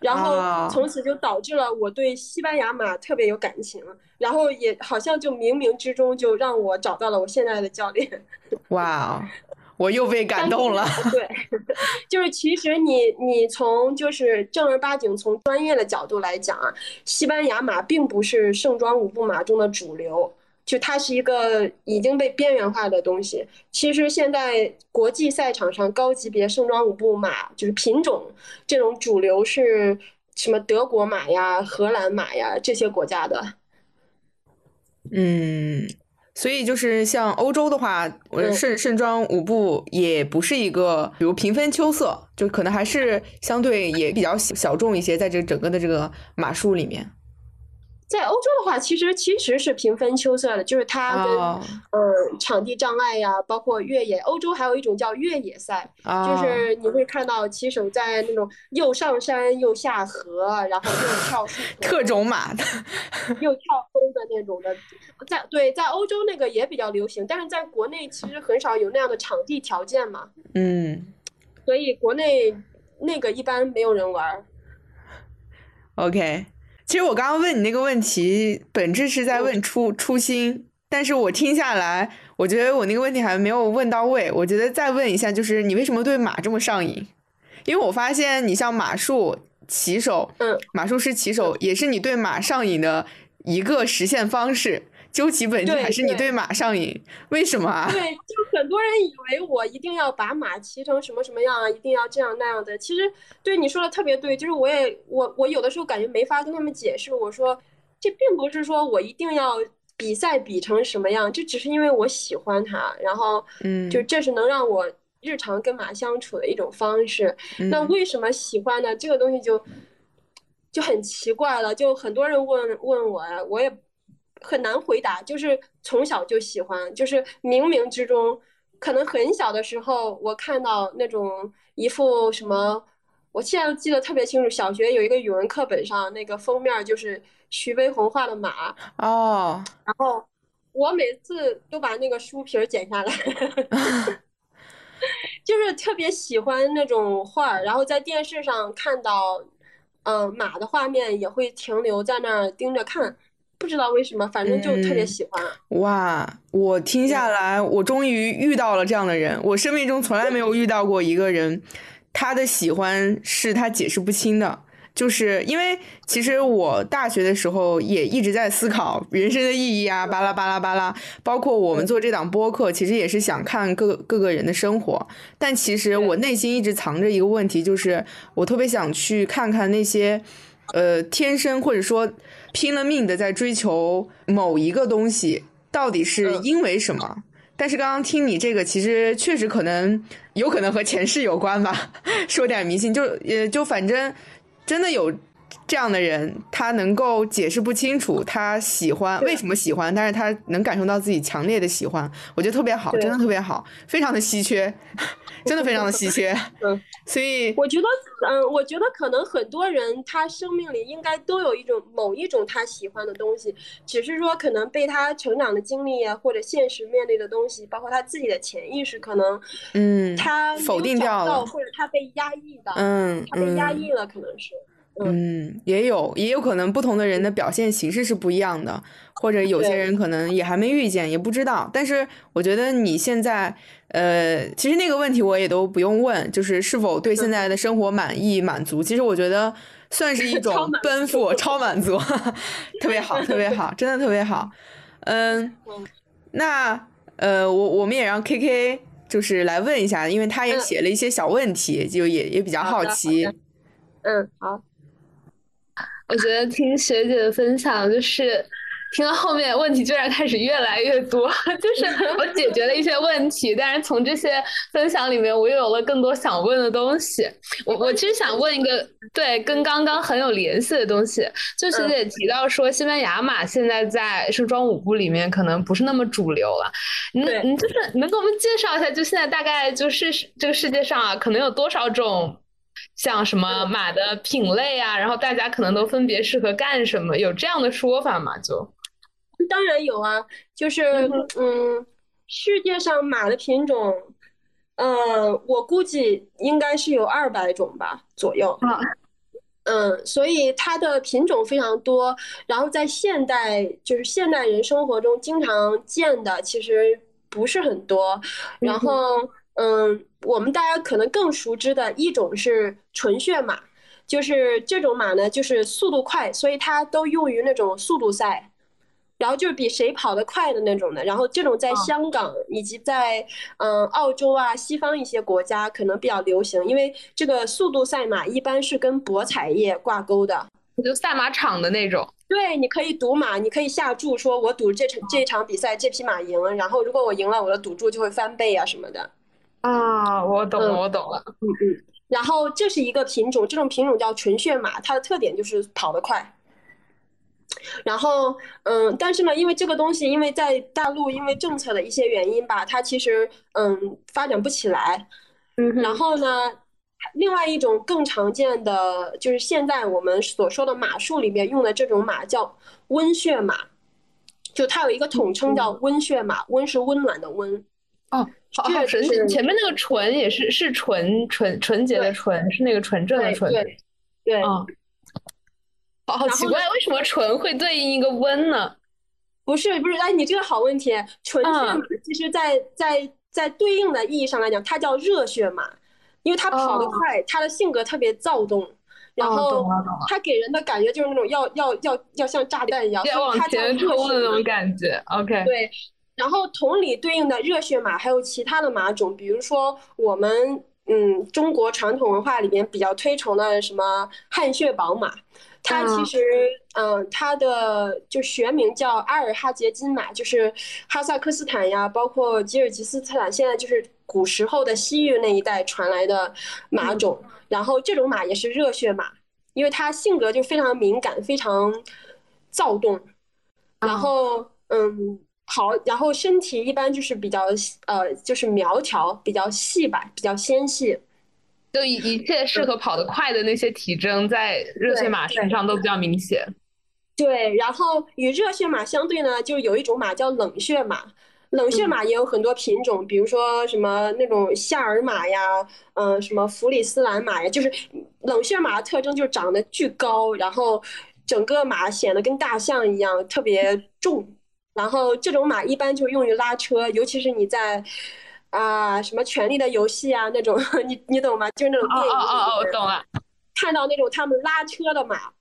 [SPEAKER 2] 然后从此就导致了我对西班牙马特别有感情，然后也好像就冥冥之中就让我找到了我现在的教练。
[SPEAKER 1] 哇，我又被感动了。
[SPEAKER 2] 对，就是其实你你从就是正儿八经从专业的角度来讲啊，西班牙马并不是盛装舞步马中的主流。就它是一个已经被边缘化的东西。其实现在国际赛场上高级别盛装舞步马就是品种，这种主流是什么德国马呀、荷兰马呀这些国家的。
[SPEAKER 1] 嗯，所以就是像欧洲的话，盛盛装舞步也不是一个，比如平分秋色，就可能还是相对也比较小众一些，在这整个的这个马术里面。
[SPEAKER 2] 在欧洲的话，其实其实是平分秋色的，就是它跟呃场地障碍呀，包括越野。欧洲还有一种叫越野赛，就是你会看到骑手在那种又上山又下河，然后又跳树，
[SPEAKER 1] 特种马的，
[SPEAKER 2] 又跳峰的那种的。在对，在欧洲那个也比较流行，但是在国内其实很少有那样的场地条件嘛。
[SPEAKER 1] 嗯，
[SPEAKER 2] 所以国内那个一般没有人玩。
[SPEAKER 1] OK。其实我刚刚问你那个问题，本质是在问初初心，但是我听下来，我觉得我那个问题还没有问到位。我觉得再问一下，就是你为什么对马这么上瘾？因为我发现你像马术骑手，
[SPEAKER 2] 嗯，
[SPEAKER 1] 马术师骑手也是你对马上瘾的一个实现方式。究其本质，还是你对马上瘾？为什么啊？
[SPEAKER 2] 对，就很多人以为我一定要把马骑成什么什么样啊，一定要这样那样的。其实，对你说的特别对，就是我也我我有的时候感觉没法跟他们解释。我说，这并不是说我一定要比赛比成什么样，这只是因为我喜欢它，然后
[SPEAKER 1] 嗯，
[SPEAKER 2] 就这是能让我日常跟马相处的一种方式。那为什么喜欢呢？这个东西就就很奇怪了。就很多人问问我呀，我也。很难回答，就是从小就喜欢，就是冥冥之中，可能很小的时候，我看到那种一副什么，我现在都记得特别清楚。小学有一个语文课本上，那个封面就是徐悲鸿画的马
[SPEAKER 1] 哦，
[SPEAKER 2] 然后我每次都把那个书皮儿剪下来，就是特别喜欢那种画儿，然后在电视上看到，嗯，马的画面也会停留在那儿盯着看。不知道为什么，反正就特别喜欢。
[SPEAKER 1] 哇，我听下来，我终于遇到了这样的人。我生命中从来没有遇到过一个人，他的喜欢是他解释不清的。就是因为其实我大学的时候也一直在思考人生的意义啊，巴拉巴拉巴拉。包括我们做这档播客，其实也是想看各各个人的生活。但其实我内心一直藏着一个问题，就是我特别想去看看那些。呃，天生或者说拼了命的在追求某一个东西，到底是因为什么？但是刚刚听你这个，其实确实可能有可能和前世有关吧。说点迷信，就也就反正真的有这样的人，他能够解释不清楚他喜欢为什么喜欢，但是他能感受到自己强烈的喜欢，我觉得特别好，真的特别好，非常的稀缺，真的非常的稀缺。嗯，所以
[SPEAKER 2] 我觉得，嗯，我觉得可能很多人他生命里应该都有一种某一种他喜欢的东西，只是说可能被他成长的经历啊，或者现实面对的东西，包括他自己的潜意识，可能，
[SPEAKER 1] 嗯，
[SPEAKER 2] 他
[SPEAKER 1] 否定掉了，
[SPEAKER 2] 或者他被压抑的，
[SPEAKER 1] 嗯，
[SPEAKER 2] 他被压抑了，可能是。
[SPEAKER 1] 嗯，也有，也有可能不同的人的表现形式是不一样的，或者有些人可能也还没遇见，也不知道。但是我觉得你现在，呃，其实那个问题我也都不用问，就是是否对现在的生活满意、满足。其实我觉得算是一 种奔赴，超满足，特别好，特别好，真的特别好。嗯，那呃，我我们也让 K K 就是来问一下，因为他也写了一些小问题，就也也比较好奇。
[SPEAKER 2] 嗯，好。
[SPEAKER 3] 我觉得听学姐的分享，就是听到后面问题居然开始越来越多，就是我解决了一些问题，但是从这些分享里面，我又有了更多想问的东西。我我其实想问一个，对，跟刚刚很有联系的东西，就学姐提到说，西班牙马现在在盛装舞步里面可能不是那么主流了。你你就是能给我们介绍一下，就现在大概就是这个世界上啊，可能有多少种？像什么马的品类啊，然后大家可能都分别适合干什么？有这样的说法吗？就
[SPEAKER 2] 当然有啊，就是嗯，世界上马的品种，嗯，我估计应该是有二百种吧左右。
[SPEAKER 3] 啊，
[SPEAKER 2] 嗯，所以它的品种非常多，然后在现代就是现代人生活中经常见的其实不是很多，然后。嗯，我们大家可能更熟知的一种是纯血马，就是这种马呢，就是速度快，所以它都用于那种速度赛，然后就是比谁跑得快的那种的。然后这种在香港以及在嗯澳洲啊西方一些国家可能比较流行，因为这个速度赛马一般是跟博彩业挂钩的，
[SPEAKER 3] 就赛马场的那种。
[SPEAKER 2] 对，你可以赌马，你可以下注说，我赌这场这场比赛这匹马赢，然后如果我赢了，我的赌注就会翻倍啊什么的。
[SPEAKER 3] 啊，我懂了，我懂了。
[SPEAKER 2] 嗯嗯，然后这是一个品种，这种品种叫纯血马，它的特点就是跑得快。然后，嗯，但是呢，因为这个东西，因为在大陆，因为政策的一些原因吧，它其实嗯发展不起来。
[SPEAKER 3] 嗯。
[SPEAKER 2] 然后呢，另外一种更常见的就是现在我们所说的马术里面用的这种马叫温血马，就它有一个统称叫温血马，温是温暖的温。
[SPEAKER 3] 哦，好好神奇！前面那个纯也是是纯纯纯洁的纯，是那个纯正的纯。
[SPEAKER 2] 对对，
[SPEAKER 3] 嗯，好好奇怪，为什么纯会对应一个温呢？
[SPEAKER 2] 不是不是，哎，你这个好问题。纯血马其实，在在在对应的意义上来讲，它叫热血马，因为它跑得快，它的性格特别躁动，然后它给人的感觉就是那种要要要要像炸弹一样，
[SPEAKER 3] 要往前冲的那种感觉。OK，
[SPEAKER 2] 对。然后同理对应的热血马还有其他的马种，比如说我们嗯中国传统文化里面比较推崇的什么汗血宝马，它其实嗯它的就学名叫阿尔哈杰金马，就是哈萨克斯坦呀，包括吉尔吉斯斯坦，现在就是古时候的西域那一带传来的马种。然后这种马也是热血马，因为它性格就非常敏感，非常躁动，然后嗯。好，然后身体一般就是比较呃，就是苗条，比较细吧，比较纤细，
[SPEAKER 3] 就一一切适合跑得快的那些体征，在热血马身上都比较明显。
[SPEAKER 2] 对，然后与热血马相对呢，就有一种马叫冷血马，冷血马也有很多品种，比如说什么那种夏尔马呀，嗯，什么弗里斯兰马呀，就是冷血马的特征就是长得巨高，然后整个马显得跟大象一样，特别重。然后这种马一般就用于拉车，尤其是你在啊什么《权力的游戏》啊那种，你你懂吗？就是那种电影
[SPEAKER 3] 里懂了。
[SPEAKER 2] 看到那种他们拉车的马，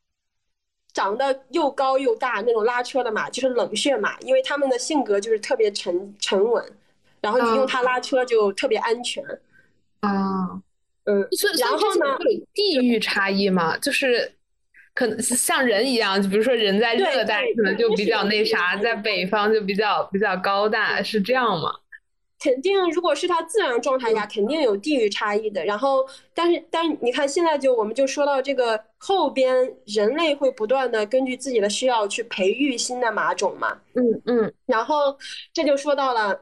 [SPEAKER 2] 长得又高又大那种拉车的马，就是冷血马，因为他们的性格就是特别沉沉稳，然后你用它拉车就特别安全。
[SPEAKER 3] 啊，
[SPEAKER 2] 嗯，然后呢？
[SPEAKER 3] 地域差异嘛，就是。可能像人一样，就比如说人在热带可能就比较那啥，在北方就比较比较高大，是这样吗？
[SPEAKER 2] 肯定，如果是它自然状态下，肯定有地域差异的。然后，但是，但是你看，现在就我们就说到这个后边，人类会不断的根据自己的需要去培育新的马种嘛。
[SPEAKER 3] 嗯嗯。
[SPEAKER 2] 然后这就说到了，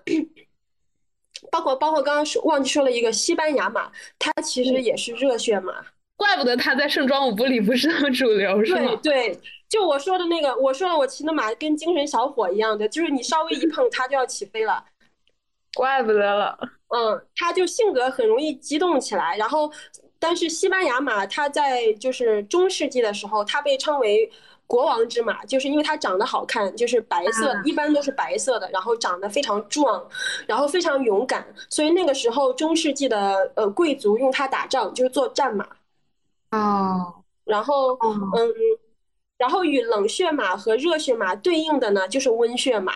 [SPEAKER 2] 包括包括刚刚说忘记说了一个西班牙马，它其实也是热血马。
[SPEAKER 3] 怪不得他在盛装舞步里不是那么主流，是
[SPEAKER 2] 吗？对对，就我说的那个，我说了，我骑的马跟精神小伙一样的，就是你稍微一碰它就要起飞了。
[SPEAKER 3] 怪不得了，
[SPEAKER 2] 嗯，他就性格很容易激动起来。然后，但是西班牙马它在就是中世纪的时候，它被称为国王之马，就是因为它长得好看，就是白色，一般都是白色的，然后长得非常壮，然后非常勇敢，所以那个时候中世纪的呃贵族用它打仗，就是做战马。
[SPEAKER 3] 哦，
[SPEAKER 2] 然后嗯，然后与冷血马和热血马对应的呢，就是温血马。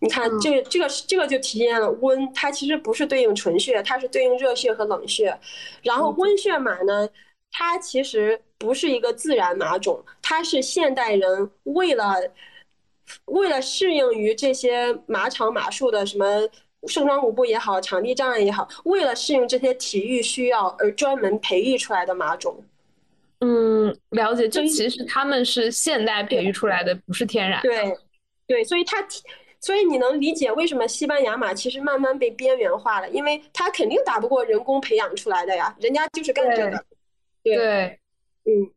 [SPEAKER 2] 你看，这这个这个就体现了温，它其实不是对应纯血，它是对应热血和冷血。然后温血马呢，它其实不是一个自然马种，它是现代人为了为了适应于这些马场马术的什么盛装舞步也好，场地障碍也好，为了适应这些体育需要而专门培育出来的马种。
[SPEAKER 3] 嗯，了解。就其实他们是现代培育出来的，不是天然。
[SPEAKER 2] 对，对，所以它。所以你能理解为什么西班牙马其实慢慢被边缘化了？因为它肯定打不过人工培养出来的呀，人家就是干这个。
[SPEAKER 3] 对，
[SPEAKER 2] 嗯，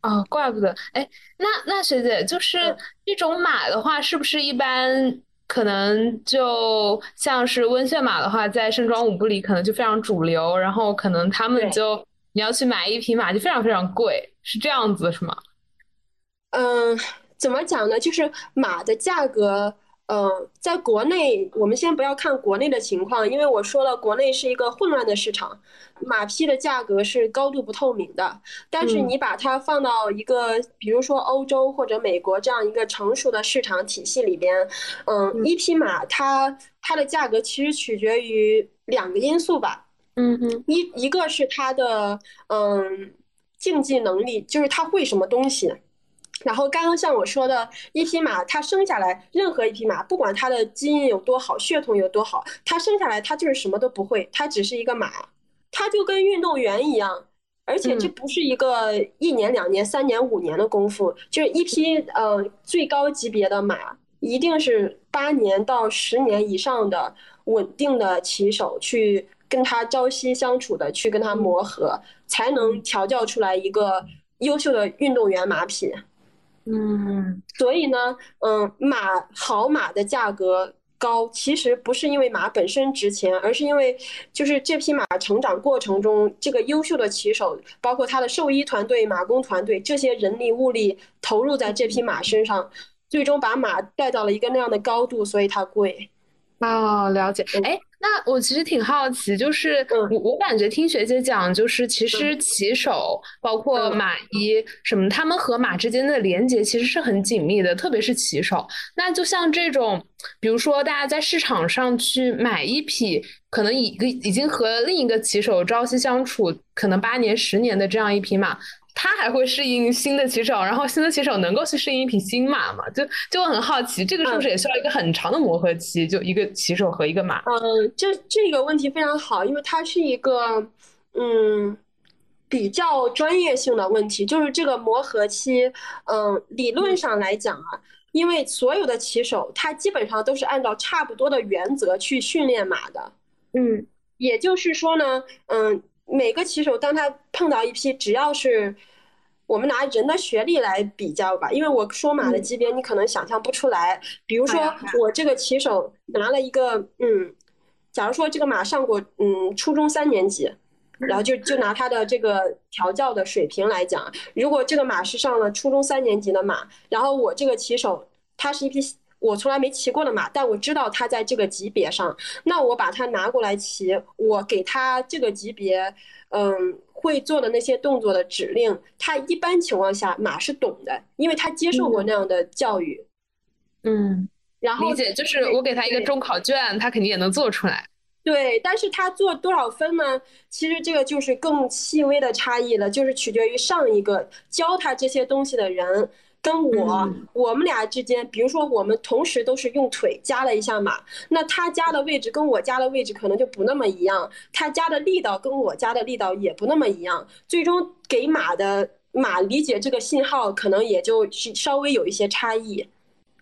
[SPEAKER 3] 哦，怪不得。哎，那那学姐就是这种马的话，是不是一般可能就像是温血马的话，在盛装舞步里可能就非常主流，然后可能他们就你要去买一匹马就非常非常贵，是这样子是吗？
[SPEAKER 2] 嗯，怎么讲呢？就是马的价格。嗯，在国内，我们先不要看国内的情况，因为我说了，国内是一个混乱的市场，马匹的价格是高度不透明的。但是你把它放到一个，比如说欧洲或者美国这样一个成熟的市场体系里边，嗯，一匹马它它的价格其实取决于两个因素吧。
[SPEAKER 3] 嗯嗯，
[SPEAKER 2] 一一个是他的嗯竞技能力，就是他会什么东西。然后刚刚像我说的，一匹马它生下来，任何一匹马，不管它的基因有多好，血统有多好，它生下来它就是什么都不会，它只是一个马，它就跟运动员一样，而且这不是一个一年、两年、三年、五年的功夫，就是一匹呃最高级别的马，一定是八年到十年以上的稳定的骑手去跟他朝夕相处的，去跟他磨合，才能调教出来一个优秀的运动员马匹。
[SPEAKER 3] 嗯，
[SPEAKER 2] 所以呢，嗯，马好马的价格高，其实不是因为马本身值钱，而是因为就是这匹马成长过程中，这个优秀的骑手，包括他的兽医团队、马工团队，这些人力物力投入在这匹马身上，最终把马带到了一个那样的高度，所以它贵。
[SPEAKER 3] 哦，了解。哎。那我其实挺好奇，就是我我感觉听学姐讲，就是其实骑手包括马医什么，他们和马之间的连接其实是很紧密的，特别是骑手。那就像这种，比如说大家在市场上去买一匹，可能一个已经和另一个骑手朝夕相处，可能八年、十年的这样一匹马。他还会适应新的骑手，然后新的骑手能够去适应一匹新马吗？就就我很好奇，这个是不是也需要一个很长的磨合期？就一个骑手和一个马？
[SPEAKER 2] 嗯，这这个问题非常好，因为它是一个嗯比较专业性的问题。就是这个磨合期，嗯，理论上来讲啊，因为所有的骑手他基本上都是按照差不多的原则去训练马的。
[SPEAKER 3] 嗯，
[SPEAKER 2] 也就是说呢，嗯。每个骑手，当他碰到一匹，只要是我们拿人的学历来比较吧，因为我说马的级别，你可能想象不出来。比如说，我这个骑手拿了一个，嗯，假如说这个马上过，嗯，初中三年级，然后就就拿他的这个调教的水平来讲，如果这个马是上了初中三年级的马，然后我这个骑手，他是一匹。我从来没骑过的马，但我知道它在这个级别上，那我把它拿过来骑，我给它这个级别，嗯，会做的那些动作的指令，它一般情况下马是懂的，因为它接受过那样的教育。
[SPEAKER 3] 嗯，
[SPEAKER 2] 然后
[SPEAKER 3] 理解就是我给他一个中考卷，他肯定也能做出来。
[SPEAKER 2] 对，但是他做多少分呢？其实这个就是更细微的差异了，就是取决于上一个教他这些东西的人。跟我我们俩之间，比如说我们同时都是用腿加了一下马，那他加的位置跟我加的位置可能就不那么一样，他加的力道跟我加的力道也不那么一样，最终给马的马理解这个信号可能也就是稍微有一些差异。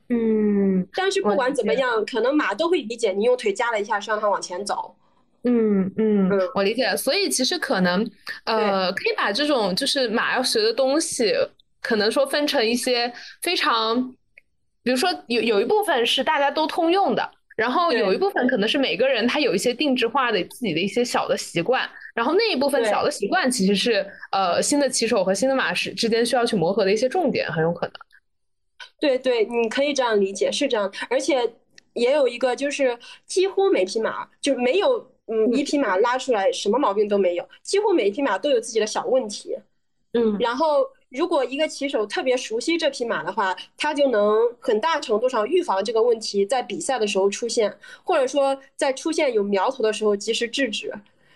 [SPEAKER 3] 嗯，
[SPEAKER 2] 但是不管怎么样，可能马都会理解你用腿夹了一下，是让它往前走。
[SPEAKER 3] 嗯嗯，我理解。所以其实可能，呃，可以把这种就是马要学的东西。可能说分成一些非常，比如说有有一部分是大家都通用的，然后有一部分可能是每个人他有一些定制化的自己的一些小的习惯，然后那一部分小的习惯其实是呃新的骑手和新的马师之间需要去磨合的一些重点，很有可能。
[SPEAKER 2] 对对，你可以这样理解，是这样，而且也有一个就是几乎每匹马就没有嗯一匹马拉出来什么毛病都没有，几乎每一匹马都有自己的小问题，
[SPEAKER 3] 嗯，
[SPEAKER 2] 然后。如果一个骑手特别熟悉这匹马的话，他就能很大程度上预防这个问题在比赛的时候出现，或者说在出现有苗头的时候及时制止。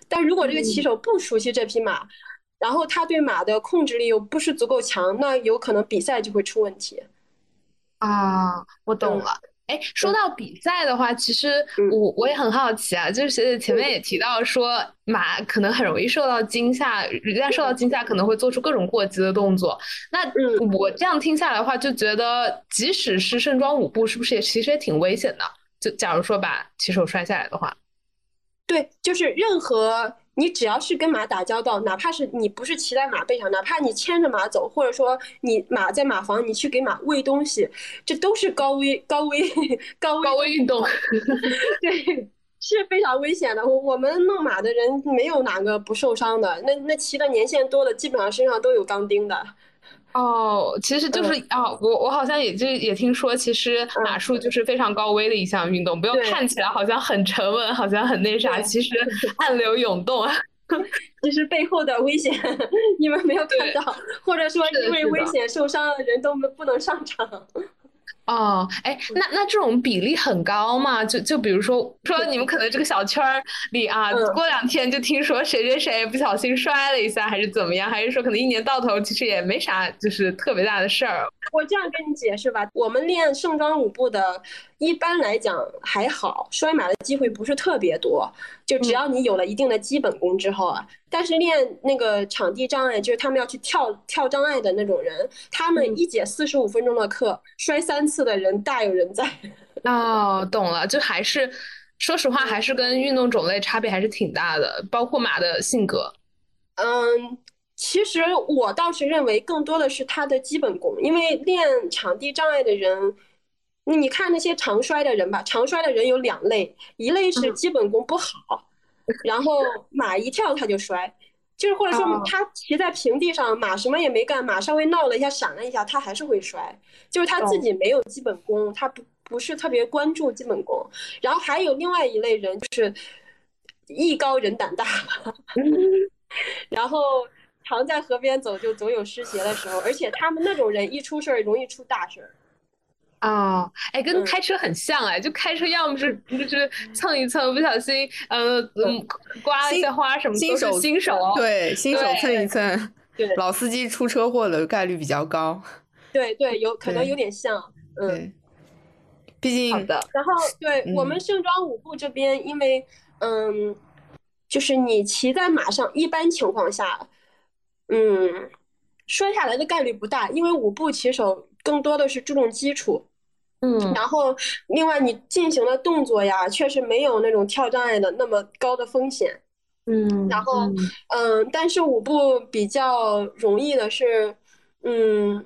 [SPEAKER 2] 但如果这个骑手不熟悉这匹马，然后他对马的控制力又不是足够强，那有可能比赛就会出问题。
[SPEAKER 3] 啊，我懂了。哎，说到比赛的话，其实我我也很好奇啊，就是学姐前面也提到说，马可能很容易受到惊吓，一旦受到惊吓，可能会做出各种过激的动作。那我这样听下来的话，就觉得即使是盛装舞步，是不是也其实也挺危险的？就假如说把骑手摔下来的话，
[SPEAKER 2] 对，就是任何。你只要是跟马打交道，哪怕是你不是骑在马背上，哪怕你牵着马走，或者说你马在马房，你去给马喂东西，这都是高危、高危、高
[SPEAKER 3] 高危运动。
[SPEAKER 2] 对，是非常危险的。我我们弄马的人没有哪个不受伤的，那那骑的年限多的，基本上身上都有钢钉的。
[SPEAKER 3] 哦，其实就是啊，我我好像也就也听说，其实马术就是非常高危的一项运动，不用看起来好像很沉稳，好像很那啥，其实暗流涌动啊，
[SPEAKER 2] 其实背后的危险你们没有看到，或者说因为危险受伤的人都不能上场。
[SPEAKER 3] 哦，哎，那那这种比例很高吗？就就比如说说你们可能这个小圈儿里啊，过两天就听说谁谁谁不小心摔了一下，还是怎么样？还是说可能一年到头其实也没啥，就是特别大的事儿？
[SPEAKER 2] 我这样跟你解释吧，我们练盛装舞步的。一般来讲还好，摔马的机会不是特别多。就只要你有了一定的基本功之后啊，但是练那个场地障碍，就是他们要去跳跳障碍的那种人，他们一节四十五分钟的课，摔三次的人大有人在。
[SPEAKER 3] 哦，懂了，就还是说实话，还是跟运动种类差别还是挺大的，包括马的性格。
[SPEAKER 2] 嗯，其实我倒是认为更多的是他的基本功，因为练场地障碍的人。你看那些常摔的人吧，常摔的人有两类，一类是基本功不好，然后马一跳他就摔，就是或者说他骑在平地上，马什么也没干，马稍微闹了一下，闪了一下，他还是会摔，就是他自己没有基本功，他不不是特别关注基本功。然后还有另外一类人，就是艺高人胆大，然后常在河边走，就总有湿鞋的时候，而且他们那种人一出事儿容易出大事儿。
[SPEAKER 3] 哦，哎，跟开车很像哎，就开车要么是就是蹭一蹭，不小心呃嗯刮一下花什么，
[SPEAKER 1] 新手
[SPEAKER 3] 新手
[SPEAKER 1] 对新手蹭一蹭，
[SPEAKER 2] 对
[SPEAKER 1] 老司机出车祸的概率比较高。
[SPEAKER 2] 对对，有可能有点像，嗯，
[SPEAKER 1] 毕竟
[SPEAKER 3] 好的。
[SPEAKER 2] 然后对我们盛装舞步这边，因为嗯，就是你骑在马上，一般情况下，嗯，摔下来的概率不大，因为舞步骑手。更多的是注重基础，
[SPEAKER 3] 嗯，
[SPEAKER 2] 然后另外你进行的动作呀，确实没有那种跳障碍的那么高的风险，
[SPEAKER 3] 嗯，
[SPEAKER 2] 然后嗯，但是舞步比较容易的是，嗯，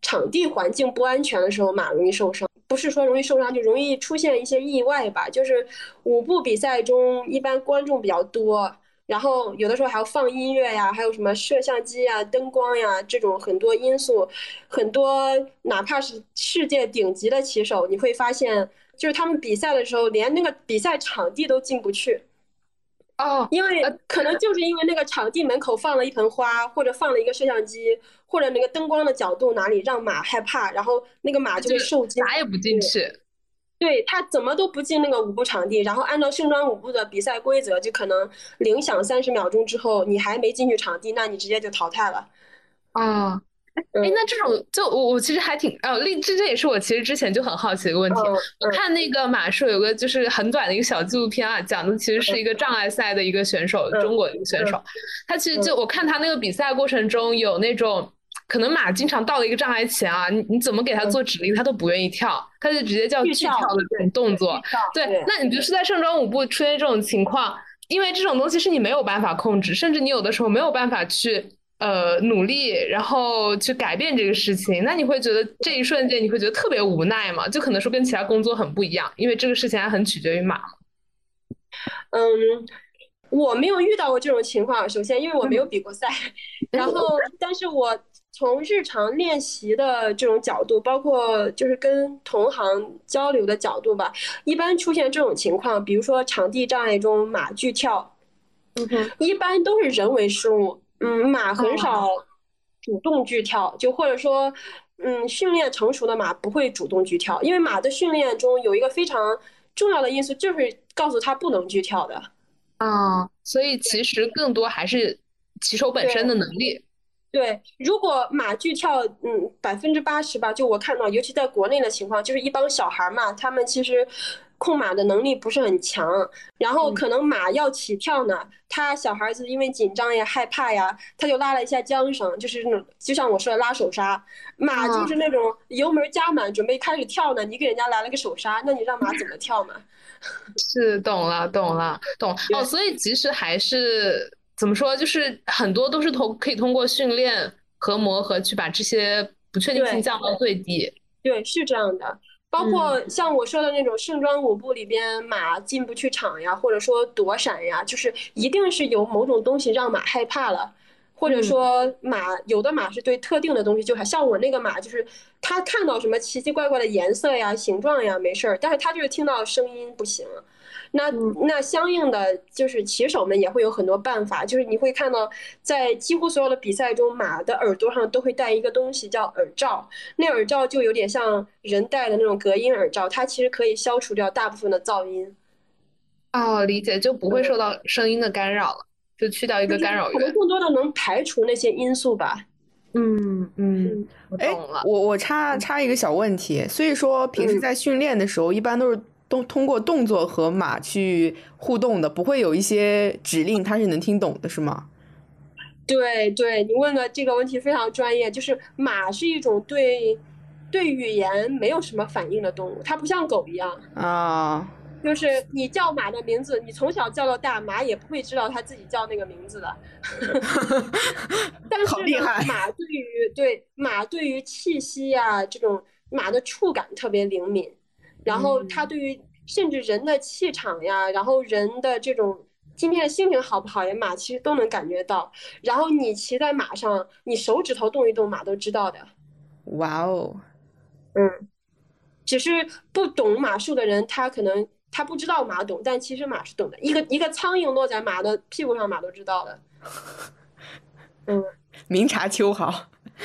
[SPEAKER 2] 场地环境不安全的时候，马容易受伤，不是说容易受伤，就容易出现一些意外吧。就是舞步比赛中，一般观众比较多。然后有的时候还要放音乐呀，还有什么摄像机呀、灯光呀，这种很多因素，很多哪怕是世界顶级的骑手，你会发现，就是他们比赛的时候，连那个比赛场地都进不去，
[SPEAKER 3] 哦，
[SPEAKER 2] 因为可能就是因为那个场地门口放了一盆花，或者放了一个摄像机，或者那个灯光的角度哪里让马害怕，然后那个马就会受惊，
[SPEAKER 3] 哪也不进去。
[SPEAKER 2] 对他怎么都不进那个舞步场地，然后按照盛装舞步的比赛规则，就可能铃响三十秒钟之后，你还没进去场地，那你直接就淘汰了。
[SPEAKER 3] 啊，哎，那这种就我我其实还挺呃，另这这也是我其实之前就很好奇的一个问题。我看那个马术有个就是很短的一个小纪录片啊，讲的其实是一个障碍赛的一个选手，中国的一个选手。他其实就我看他那个比赛过程中有那种可能马经常到了一个障碍前啊，你你怎么给它做指令，它都不愿意跳，它就直接叫拒跳的这种动作。对，那你比如说在盛装舞步出现这种情况，因为这种东西是你没有办法控制，甚至你有的时候没有办法去。呃，努力，然后去改变这个事情，那你会觉得这一瞬间你会觉得特别无奈嘛？就可能说跟其他工作很不一样，因为这个事情还很取决于马。
[SPEAKER 2] 嗯，我没有遇到过这种情况。首先，因为我没有比过赛，然后，但是我从日常练习的这种角度，包括就是跟同行交流的角度吧，一般出现这种情况，比如说场地障碍中马拒跳，
[SPEAKER 3] 嗯哼，
[SPEAKER 2] 一般都是人为失误。嗯，马很少主动拒跳，就或者说，嗯，训练成熟的马不会主动拒跳，因为马的训练中有一个非常重要的因素，就是告诉他不能拒跳的。
[SPEAKER 3] 啊，所以其实更多还是骑手本身的能力。
[SPEAKER 2] 对，如果马剧跳，嗯，百分之八十吧，就我看到，尤其在国内的情况，就是一帮小孩嘛，他们其实。控马的能力不是很强，然后可能马要起跳呢，他小孩子因为紧张呀、害怕呀，他就拉了一下缰绳，就是那种就像我说的拉手刹。马就是那种油门加满，准备开始跳呢，你给人家来了个手刹，那你让马怎么跳嘛？
[SPEAKER 3] 是懂了，懂了，懂哦。所以其实还是怎么说，就是很多都是通可以通过训练和磨合去把这些不确定性降到最低。
[SPEAKER 2] 对，是这样的。包括像我说的那种盛装舞步里边，马进不去场呀，或者说躲闪呀，就是一定是有某种东西让马害怕了，或者说马有的马是对特定的东西就还像我那个马，就是它看到什么奇奇怪怪的颜色呀、形状呀没事儿，但是它就是听到声音不行。那那相应的就是骑手们也会有很多办法，就是你会看到在几乎所有的比赛中，马的耳朵上都会戴一个东西叫耳罩，那耳罩就有点像人戴的那种隔音耳罩，它其实可以消除掉大部分的噪音。
[SPEAKER 3] 哦，理解，就不会受到声音的干扰了，就去掉一个干扰源。
[SPEAKER 2] 可能更多的能排除那些因素吧。
[SPEAKER 3] 嗯嗯，哎，
[SPEAKER 1] 我我插插一个小问题，所以说平时在训练的时候，一般都是。通通过动作和马去互动的，不会有一些指令，它是能听懂的，是吗？
[SPEAKER 2] 对对，你问的这个问题非常专业。就是马是一种对对语言没有什么反应的动物，它不像狗一样
[SPEAKER 1] 啊。
[SPEAKER 2] 就是你叫马的名字，你从小叫到大，马也不会知道它自己叫那个名字的。但是马对于对马对于气息呀这种马的触感特别灵敏。然后他对于甚至人的气场呀，然后人的这种今天的心情好不好呀，马其实都能感觉到。然后你骑在马上，你手指头动一动，马都知道的。
[SPEAKER 1] 哇哦，
[SPEAKER 2] 嗯，只是不懂马术的人，他可能他不知道马懂，但其实马是懂的。一个一个苍蝇落在马的屁股上，马都知道的。嗯，
[SPEAKER 1] 明察秋毫。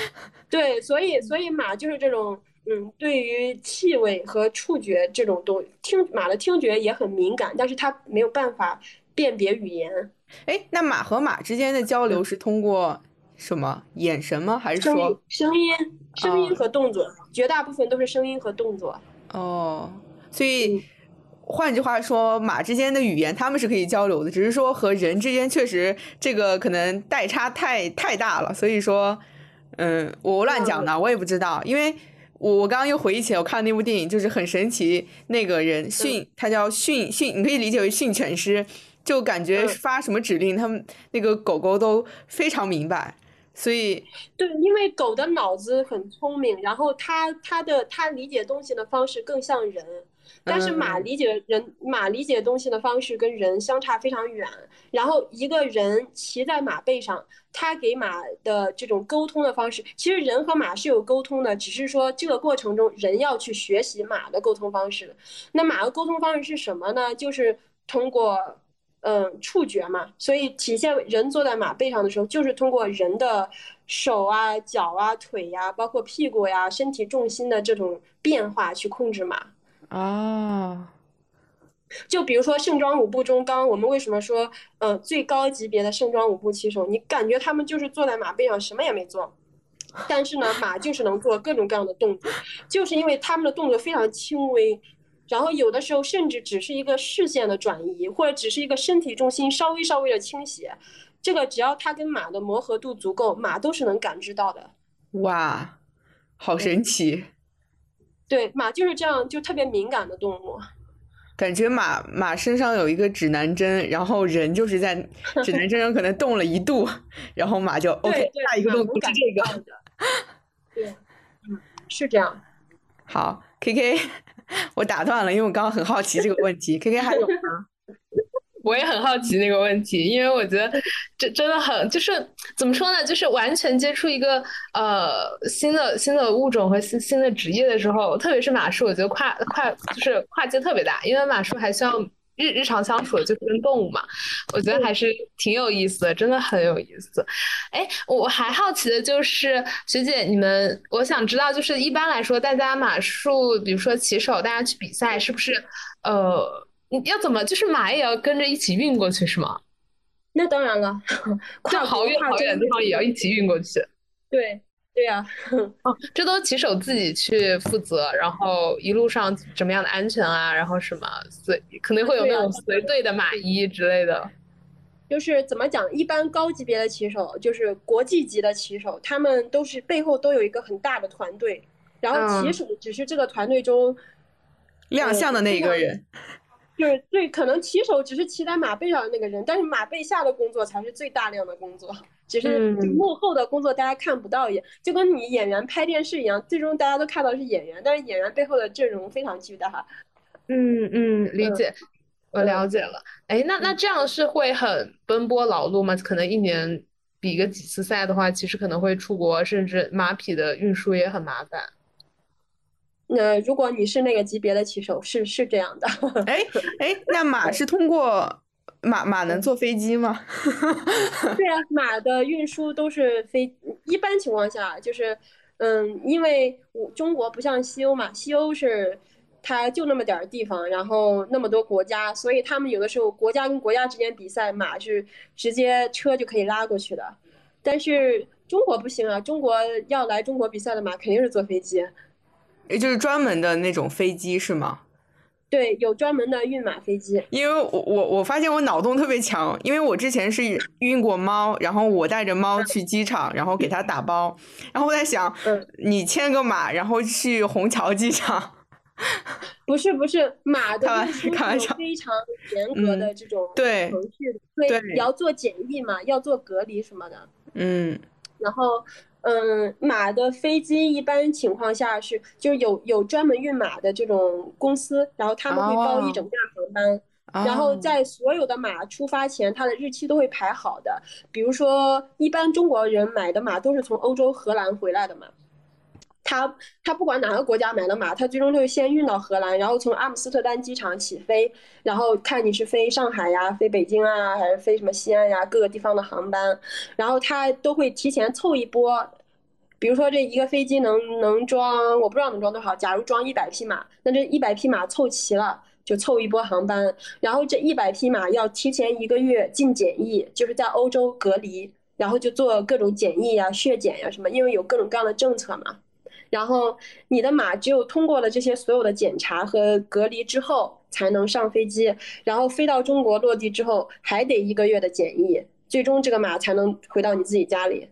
[SPEAKER 2] 对，所以所以马就是这种。嗯，对于气味和触觉这种东听马的听觉也很敏感，但是它没有办法辨别语言。
[SPEAKER 1] 哎，那马和马之间的交流是通过什么？眼神吗？还是说
[SPEAKER 2] 声音？声音和动作，绝大部分都是声音和动作。
[SPEAKER 1] 哦，所以换句话说，马之间的语言他们是可以交流的，只是说和人之间确实这个可能代差太太大了。所以说，嗯，我乱讲的，我也不知道，因为。我我刚刚又回忆起来，我看那部电影就是很神奇，那个人训他叫训训，你可以理解为训犬师，就感觉发什么指令，他们那个狗狗都非常明白，所以
[SPEAKER 2] 对，因为狗的脑子很聪明，然后它它的它理解东西的方式更像人。但是马理解人马理解东西的方式跟人相差非常远，然后一个人骑在马背上，他给马的这种沟通的方式，其实人和马是有沟通的，只是说这个过程中人要去学习马的沟通方式。那马的沟通方式是什么呢？就是通过嗯触觉嘛，所以体现人坐在马背上的时候，就是通过人的手啊、脚啊、腿呀，包括屁股呀、身体重心的这种变化去控制马。
[SPEAKER 1] 啊，
[SPEAKER 2] 就比如说盛装舞步中，刚刚我们为什么说，呃，最高级别的盛装舞步骑手，你感觉他们就是坐在马背上，什么也没做，但是呢，马就是能做各种各样的动作，就是因为他们的动作非常轻微，然后有的时候甚至只是一个视线的转移，或者只是一个身体重心稍微稍微的倾斜，这个只要他跟马的磨合度足够，马都是能感知到的。
[SPEAKER 1] 哇，好神奇！
[SPEAKER 2] 对，马就是这样，就特别敏感的动物。
[SPEAKER 1] 感觉马马身上有一个指南针，然后人就是在指南针上可能动了一度，然后马就 OK，下一个动作是这个。
[SPEAKER 2] 对，嗯，是这样。
[SPEAKER 1] 好，K K，我打断了，因为我刚刚很好奇这个问题。K K 还有吗？
[SPEAKER 3] 我也很好奇那个问题，因为我觉得这真的很就是怎么说呢，就是完全接触一个呃新的新的物种和新新的职业的时候，特别是马术，我觉得跨跨就是跨界特别大，因为马术还需要日日常相处，就是跟动物嘛，我觉得还是挺有意思的，真的很有意思。哎，我还好奇的就是学姐你们，我想知道就是一般来说，大家马术，比如说骑手，大家去比赛是不是呃？你要怎么？就是马也要跟着一起运过去是吗？
[SPEAKER 2] 那当然了，
[SPEAKER 3] 跨好远好远的地方也要一起运过去。
[SPEAKER 2] 对对呀，
[SPEAKER 3] 哦，这都骑手自己去负责，然后一路上怎么样的安全啊，然后什么随可能会有那种随队的马衣之类的。
[SPEAKER 2] 就是怎么讲？一般高级别的骑手，就是国际级的骑手，他们都是背后都有一个很大的团队，然后骑手只是这个团队中
[SPEAKER 1] 亮相的那一个人。
[SPEAKER 2] 就是对，可能骑手只是骑在马背上的那个人，但是马背下的工作才是最大量的工作，只是幕后的工作大家看不到一样，就跟你演员拍电视一样，最终大家都看到是演员，但是演员背后的阵容非常巨大。
[SPEAKER 3] 嗯嗯，理解，我了解了。哎，那那这样是会很奔波劳碌吗？可能一年比个几次赛的话，其实可能会出国，甚至马匹的运输也很麻烦。
[SPEAKER 2] 那如果你是那个级别的骑手，是是这样的。
[SPEAKER 1] 哎哎，那马是通过马马能坐飞机吗？
[SPEAKER 2] 对啊，马的运输都是飞。一般情况下，就是嗯，因为我中国不像西欧嘛，西欧是它就那么点儿地方，然后那么多国家，所以他们有的时候国家跟国家之间比赛，马是直接车就可以拉过去的。但是中国不行啊，中国要来中国比赛的马肯定是坐飞机。
[SPEAKER 1] 也就是专门的那种飞机是吗？
[SPEAKER 2] 对，有专门的运马飞机。
[SPEAKER 1] 因为我我我发现我脑洞特别强，因为我之前是运过猫，然后我带着猫去机场，然后给它打包，然后我在想，你牵个马，然后去虹桥机场？
[SPEAKER 2] 不是不是，马的运输有非常严格的这种程序，对，要做检疫嘛，要做隔离什么的。
[SPEAKER 1] 嗯，
[SPEAKER 2] 然后。嗯，马的飞机一般情况下是就是有有专门运马的这种公司，然后他们会包一整架航班，然后在所有的马出发前，它的日期都会排好的。比如说，一般中国人买的马都是从欧洲荷兰回来的嘛。他他不管哪个国家买的马，他最终都是先运到荷兰，然后从阿姆斯特丹机场起飞，然后看你是飞上海呀、飞北京啊，还是飞什么西安呀，各个地方的航班，然后他都会提前凑一波，比如说这一个飞机能能装，我不知道能装多少，假如装一百匹马，那这一百匹马凑齐了就凑一波航班，然后这一百匹马要提前一个月进检疫，就是在欧洲隔离，然后就做各种检疫呀、血检呀什么，因为有各种各样的政策嘛。然后你的马只有通过了这些所有的检查和隔离之后，才能上飞机。然后飞到中国落地之后，还得一个月的检疫，最终这个马才能回到你自己家里。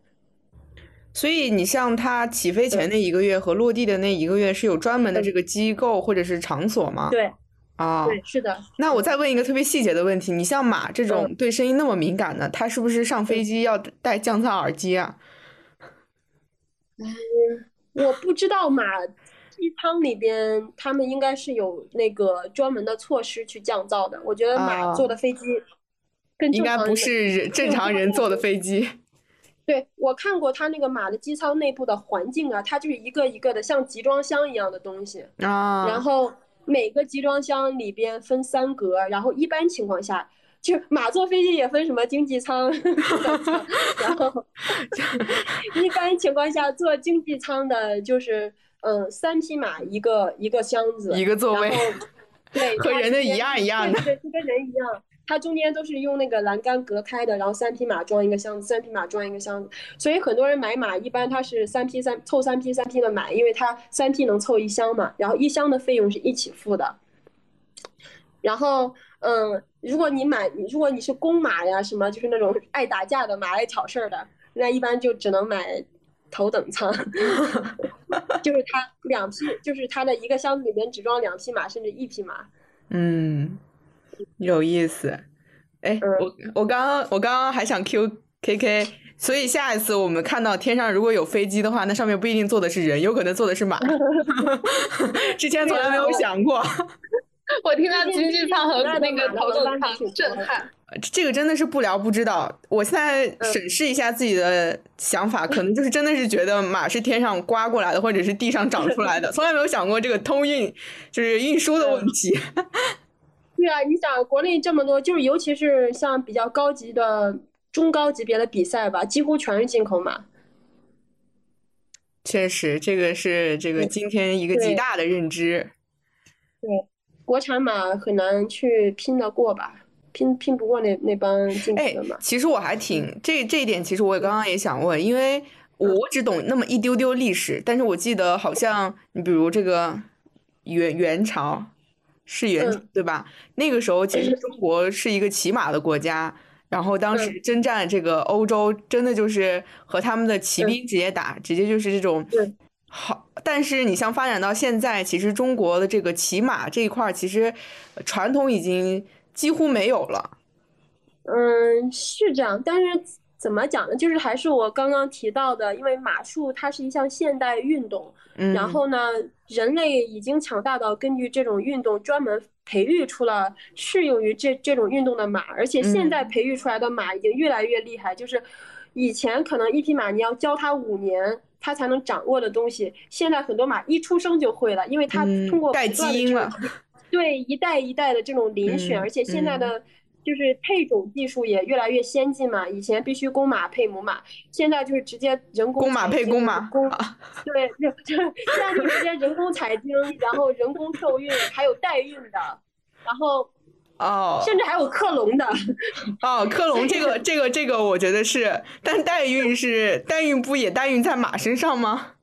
[SPEAKER 1] 所以你像它起飞前那一个月和落地的那一个月是有专门的这个机构或者是场所吗？
[SPEAKER 2] 对，
[SPEAKER 1] 啊，
[SPEAKER 2] 对，是的。
[SPEAKER 1] 那我再问一个特别细节的问题，你像马这种对声音那么敏感的，它是不是上飞机要戴降噪耳机啊？
[SPEAKER 2] 嗯。我不知道马机舱里边他们应该是有那个专门的措施去降噪的。我觉得马坐的飞机
[SPEAKER 1] 应该不是人正常人坐的飞机。
[SPEAKER 2] 对我看过他那个马的机舱内部的环境啊，它就是一个一个的像集装箱一样的东西
[SPEAKER 1] 啊。
[SPEAKER 2] 然后每个集装箱里边分三格，然后一般情况下。就马坐飞机也分什么经济舱，然后 一般情况下坐经济舱的就是嗯三匹马一个一个箱子
[SPEAKER 1] 一个座位，
[SPEAKER 2] 对，
[SPEAKER 1] 和人的一样一样的，
[SPEAKER 2] 对，就跟人一样。它中间都是用那个栏杆隔开的，然后三匹马装一个箱子，三匹马装一个箱子。所以很多人买马一般他是三匹三凑三匹三匹的买，因为它三匹能凑一箱嘛，然后一箱的费用是一起付的。然后，嗯，如果你买，如果你是公马呀，什么就是那种爱打架的马、爱挑事儿的，那一般就只能买头等舱，就是它两匹，就是它的一个箱子里面只装两匹马，甚至一匹马。
[SPEAKER 1] 嗯，有意思。哎，
[SPEAKER 2] 嗯
[SPEAKER 1] 我我刚刚我刚刚还想 Q K K，所以下一次我们看到天上如果有飞机的话，那上面不一定坐的是人，有可能坐的是马。之前从来没有想过。
[SPEAKER 3] 我听到经济舱和那个头等
[SPEAKER 2] 那
[SPEAKER 3] 舱震撼。
[SPEAKER 1] 这个真的是不聊不知道。我现在审视一下自己的想法，可能就是真的是觉得马是天上刮过来的，或者是地上长出来的，从来没有想过这个通运就是运输的问题。
[SPEAKER 2] 对啊，你想国内这么多，就是尤其是像比较高级的中高级别的比赛吧，几乎全是进口马。
[SPEAKER 1] 确实，这个是这个今天一个极大的认知。
[SPEAKER 2] 对国产马很难去拼得过吧，拼拼不过那那帮进口
[SPEAKER 1] 哎
[SPEAKER 2] 的马。，
[SPEAKER 1] 其实我还挺这这一点，其实我也刚刚也想问，因为我只懂那么一丢丢历史，但是我记得好像你比如这个元元朝是元朝
[SPEAKER 2] 嗯
[SPEAKER 1] 对吧？那个时候其实中国是一个骑马的国家，然后当时
[SPEAKER 2] 嗯
[SPEAKER 1] 征战这个欧洲，真的就是和他们的骑
[SPEAKER 2] 嗯
[SPEAKER 1] 兵直接打，直接就是这种
[SPEAKER 2] 对
[SPEAKER 1] 好。但是你像发展到现在，其实中国的这个骑马这一块儿，其实呃传统已经几乎没有了。
[SPEAKER 2] 嗯，是这样，但是怎么讲呢？就是还是我刚刚提到的，因为马术它是一项现代运动，
[SPEAKER 1] 嗯，
[SPEAKER 2] 然后呢，人类已经强大到根据这种运动专门培育出了适用于这这种运动的马，而且现在
[SPEAKER 1] 嗯
[SPEAKER 2] 培育出来的马已经越来越厉害。就是以前可能一匹马你要教它五年，它才能掌握的东西，现在很多马一出生就会了，因为它
[SPEAKER 1] 嗯
[SPEAKER 2] 通过
[SPEAKER 1] 带基因了
[SPEAKER 2] 对一代一代的这种遴选，
[SPEAKER 1] 嗯
[SPEAKER 2] 而且现在
[SPEAKER 1] 嗯
[SPEAKER 2] 的。就是配种技术也越来越先进嘛，以前必须公马配母马，现在就是直接人工
[SPEAKER 1] 公马配公马
[SPEAKER 2] 公对，就就现在就直接人工采精，然后人工受孕，还有代孕的，然后
[SPEAKER 1] 哦
[SPEAKER 2] 甚至还有克隆的。
[SPEAKER 1] 哦，克隆这个这个这个，我觉得是，但代孕是代孕不也代孕在马身上吗？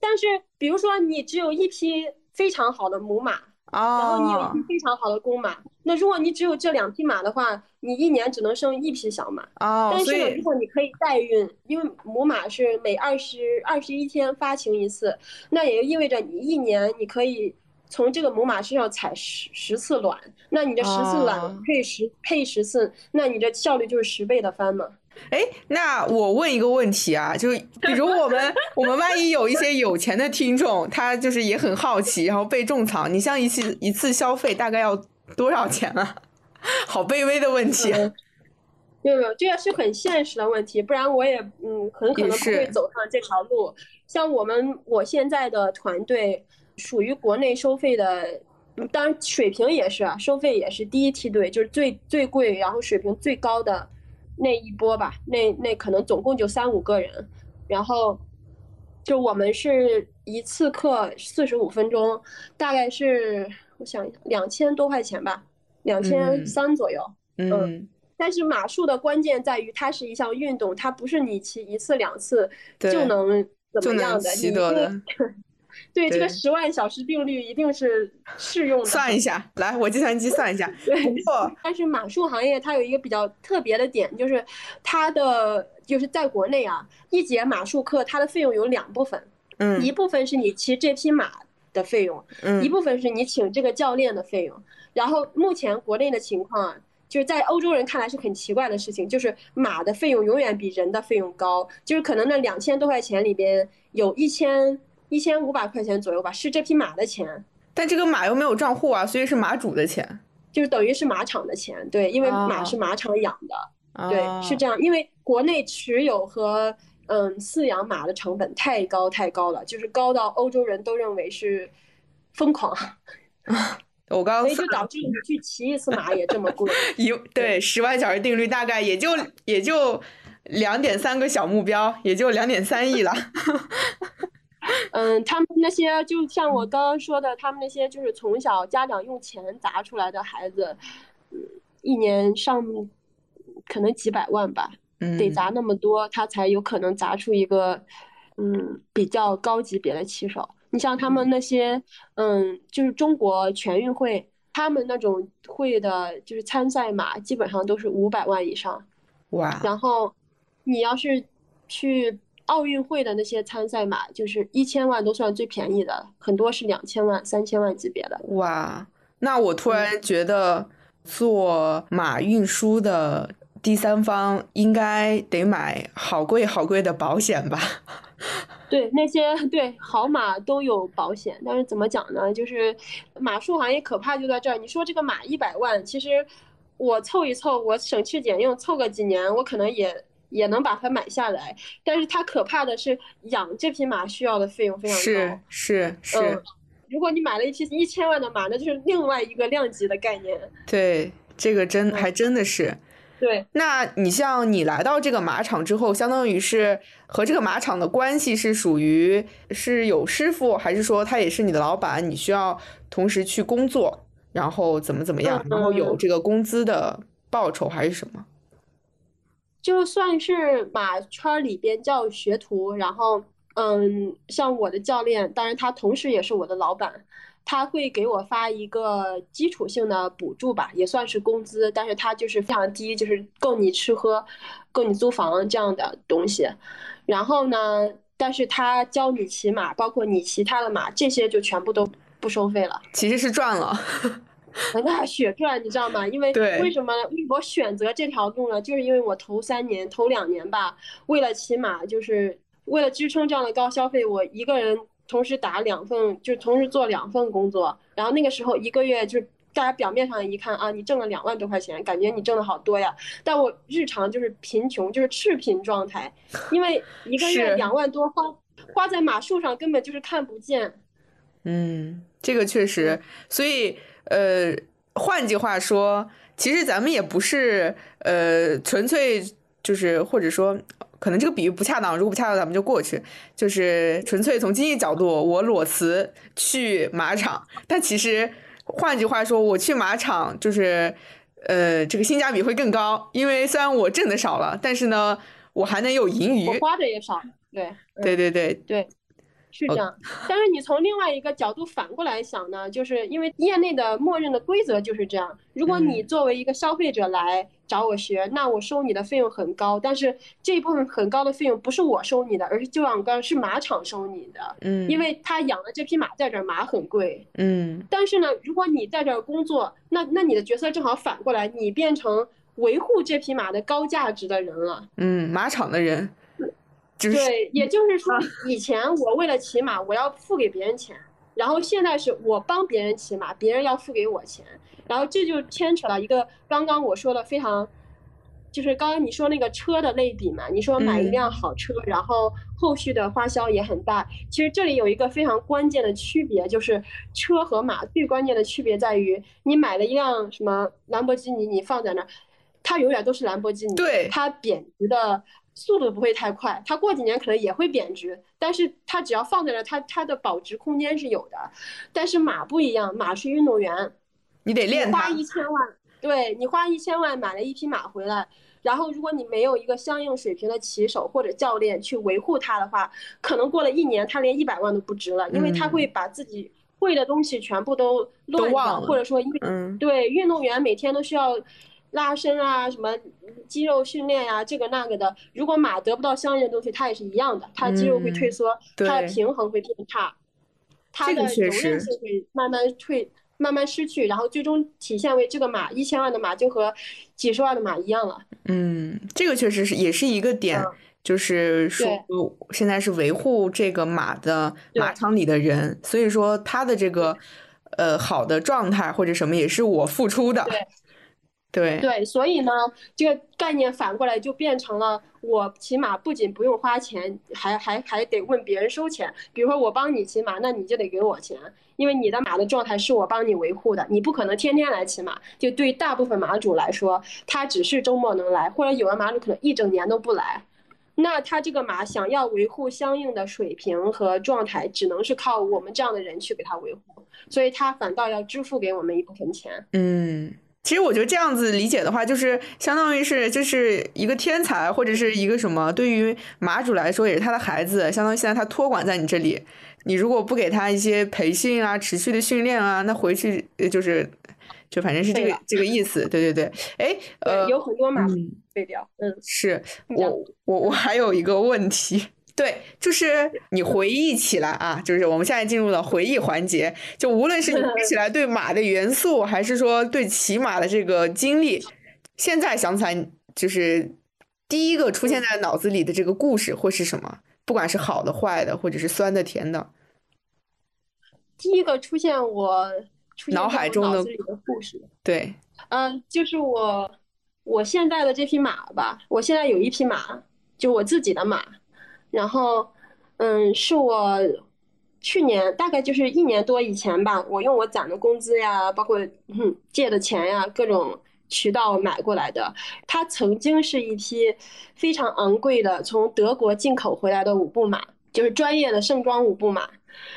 [SPEAKER 2] 但是比如说你只有一匹非常好的母马，然后你有
[SPEAKER 1] 哦
[SPEAKER 2] 一匹非常好的公马，那如果你只有这两匹马的话，你一年只能生一匹小马。
[SPEAKER 1] 哦，
[SPEAKER 2] 但是呢，如果你可以代孕，因为母马是每二十二十一天发情一次，那也就意味着你一年你可以从这个母马身上采十十次卵，那你这十次
[SPEAKER 1] 哦
[SPEAKER 2] 卵配十配十次，那你这效率就是十倍的翻嘛。
[SPEAKER 1] 哎，那我问一个问题啊，就是 比如我们我们万一有一些有钱的听众，他就是也很好奇，然后被种草，你像一次一次消费大概要多少钱啊？好卑微的问题。
[SPEAKER 2] 嗯没有没有，这个是很现实的问题，不然我也嗯很可能不会走上这条路。像我们我现在的团队属于国内收费的，当然水平也是，收费也是第一梯队，就是最最贵，然后水平最高的那一波吧，那那可能总共就三五个人，然后就我们是一次课四十五分钟，大概是我想两千多块钱吧，两千
[SPEAKER 1] 嗯
[SPEAKER 2] 三左右。
[SPEAKER 1] 嗯，
[SPEAKER 2] 但是马术的关键在于它是一项运动，它不是你骑一次两次就能怎么样的。你一
[SPEAKER 1] 习得。
[SPEAKER 2] 对这个十万小时定律一定是适用的。
[SPEAKER 1] 算一下，来，我计算机算一下。
[SPEAKER 2] 对
[SPEAKER 1] 不过，
[SPEAKER 2] 但是马术行业它有一个比较特别的点，就是它的就是在国内啊，一节马术课它的费用有两部分，
[SPEAKER 1] 嗯
[SPEAKER 2] 一部分是你骑这匹马的费用，
[SPEAKER 1] 嗯
[SPEAKER 2] 一部分是你请这个教练的费用。然后目前国内的情况啊，就是在欧洲人看来是很奇怪的事情，就是马的费用永远比人的费用高，就是可能那两千多块钱里边有一千一千五百块钱左右吧，是这匹马的钱，
[SPEAKER 1] 但这个马又没有账户啊，所以是马主的钱。
[SPEAKER 2] 就是等于是马场的钱，对，因为马
[SPEAKER 1] 哦
[SPEAKER 2] 是马场养的，对，
[SPEAKER 1] 哦
[SPEAKER 2] 是这样，因为国内持有和嗯饲养马的成本太高太高了，就是高到欧洲人都认为是疯狂，
[SPEAKER 1] 我刚刚
[SPEAKER 2] 所以就导致你去骑一次马也这么贵。
[SPEAKER 1] 一对十万小时定律大概也就也就两点三个小目标，也就两点三亿了。
[SPEAKER 2] 嗯，他们那些就像我刚刚说的，他们那些就是从小家长用钱砸出来的孩子，嗯，一年上可能几百万吧，得
[SPEAKER 1] 嗯，
[SPEAKER 2] 砸那么多，他才有可能砸出一个嗯比较高级别的骑手。你像他们那些嗯，就是中国全运会，他们那种会的，就是参赛马，基本上都是五百万以上。
[SPEAKER 1] 哇，
[SPEAKER 2] 然后你要是去奥运会的那些参赛马，就是一千万都算最便宜的，很多是两千万、三千万级别的。
[SPEAKER 1] 哇，那我突
[SPEAKER 2] 嗯
[SPEAKER 1] 然觉得做马运输的第三方应该得买好贵好贵的保险吧？
[SPEAKER 2] 对，那些对好马都有保险，但是怎么讲呢？就是马术行业可怕就在这儿。你说这个马一百万，其实我凑一凑，我省吃俭用凑个几年，我可能也也能把它买下来。但是它可怕的是养这匹马需要的费用非常高。
[SPEAKER 1] 是是是
[SPEAKER 2] 嗯，，如果你买了一匹一千万的马，那就是另外一个量级的概念。
[SPEAKER 1] 对，这个真
[SPEAKER 2] 嗯
[SPEAKER 1] 还真的是。
[SPEAKER 2] 对，
[SPEAKER 1] 那你像你来到这个马场之后，相当于是和这个马场的关系是属于是有师傅，还是说他也是你的老板？你需要同时去工作，然后怎么怎么样，然后有
[SPEAKER 2] 嗯
[SPEAKER 1] 这个工资的报酬还是什么？
[SPEAKER 2] 就算是马圈里边叫学徒，然后嗯，像我的教练，当然他同时也是我的老板，他会给我发一个基础性的补助吧，也算是工资，但是他就是非常低，就是够你吃喝，够你租房这样的东西。然后呢，但是他教你骑马，包括你骑他的马，这些就全部都不收费了。
[SPEAKER 1] 其实是赚了。
[SPEAKER 2] 那血赚，你知道吗？因为为什么我选择这条路呢？就是因为我头三年、头两年吧，为了骑马，就是为了支撑这样的高消费，我一个人同时打两份，就同时做两份工作。然后那个时候一个月就大家表面上一看啊，你挣了两万多块钱，感觉你挣的好多呀。但我日常就是贫穷，就是赤贫状态，因为一个月两万多花花在马术上根本就是看不见。
[SPEAKER 1] 嗯，这个确实，所以呃，换句话说，其实咱们也不是呃纯粹就是或者说，可能这个比喻不恰当，如果不恰当咱们就过去，就是纯粹从经济角度，我裸辞去马场，但其实换句话说，我去马场就是呃这个性价比会更高，因为虽然我挣的少了，但是呢，我还能有盈余
[SPEAKER 2] 我。花的也少，对，嗯
[SPEAKER 1] 对对对，
[SPEAKER 2] 对，是
[SPEAKER 1] 哦
[SPEAKER 2] 这样。但是你从另外一个角度反过来想呢，就是因为业内的默认的规则就是这样。如果你
[SPEAKER 1] 嗯
[SPEAKER 2] 作为一个消费者来找我学，那我收你的费用很高，但是这一部分很高的费用不是我收你的，而是就像刚刚是马场收你的，
[SPEAKER 1] 嗯，
[SPEAKER 2] 因为他养的这匹马在这儿，马很贵。
[SPEAKER 1] 嗯
[SPEAKER 2] 但是呢，如果你在这儿工作，那那你的角色正好反过来，你变成维护这匹马的高价值的人了。
[SPEAKER 1] 嗯，马场的人就是
[SPEAKER 2] 对，也就是说，以前我为了骑马，我要付给别人钱，然后现在是我帮别人骑马，别人要付给我钱，然后这就牵扯到一个刚刚我说的非常，就是刚刚你说那个车的类比嘛，你说买一
[SPEAKER 1] 嗯。
[SPEAKER 2] 辆好车，然后后续的花销也很大，其实这里有一个非常关键的区别，就是车和马最关键的区别在于，你买了一辆什么兰博基尼，你放在那儿，它永远都是兰博基尼，
[SPEAKER 1] 对
[SPEAKER 2] 它贬值的速度不会太快，它过几年可能也会贬值，但是它只要放在那儿，它它的保值空间是有的。但是马不一样，马是运动员，
[SPEAKER 1] 你得练它。
[SPEAKER 2] 花一千万，对你花一千万买了一匹马回来，然后如果你没有一个相应水平的骑手或者教练去维护它的话，可能过了一年，它连一百万都不值了，因为它
[SPEAKER 1] 嗯
[SPEAKER 2] 会把自己会的东西全部都乱
[SPEAKER 1] 了
[SPEAKER 2] 或者说因为
[SPEAKER 1] 嗯
[SPEAKER 2] 对，运动员每天都需要拉伸啊，什么肌肉训练呀、这个那个的。如果马得不到相应的东西，它也是一样的，它肌肉会退
[SPEAKER 1] 嗯
[SPEAKER 2] 缩，它的平衡会变差，它的柔韧性会慢慢退。慢慢失去，然后最终体现为这个马一千万的马就和几十万的马一样了。
[SPEAKER 1] 嗯，这个确实是也是一个点，
[SPEAKER 2] 嗯
[SPEAKER 1] 就是说现在是维护这个马的马场里的人，所以说他的这个呃好的状态或者什么也是我付出的。
[SPEAKER 2] 对
[SPEAKER 1] 对
[SPEAKER 2] 对，所以呢，这个概念反过来就变成了，我骑马不仅不用花钱，还还还得问别人收钱。比如说我帮你骑马，那你就得给我钱，因为你的马的状态是我帮你维护的，你不可能天天来骑马。就对大部分马主来说，他只是周末能来，或者有的马主可能一整年都不来。那他这个马想要维护相应的水平和状态，只能是靠我们这样的人去给他维护，所以他反倒要支付给我们一部分钱。
[SPEAKER 1] 嗯，其实我觉得这样子理解的话，就是相当于是就是一个天才或者是一个什么，对于马主来说也是他的孩子，相当于现在他托管在你这里，你如果不给他一些培训啊、持续的训练啊，那回去就是就反正是这个这个意思。对对对，哎，呃，
[SPEAKER 2] 有很多马废掉。嗯，
[SPEAKER 1] 是我我我还有一个问题。对，就是你回忆起来啊，就是我们现在进入了回忆环节。就无论是你回忆起来对马的元素，还是说对骑马的这个经历，现在想起来，就是第一个出现在脑子里的这个故事会是什么？不管是好的、坏的，或者是酸的、甜的。
[SPEAKER 2] 第一个出现我
[SPEAKER 1] 脑海中的
[SPEAKER 2] 故事，
[SPEAKER 1] 对，
[SPEAKER 2] 嗯，就是我我现在的这匹马吧。我现在有一匹马，就我自己的马。然后，嗯，是我去年大概就是一年多以前吧，我用我攒的工资呀，包括借的钱呀，各种渠道买过来的。它曾经是一匹非常昂贵的从德国进口回来的五步马，就是专业的盛装五步马。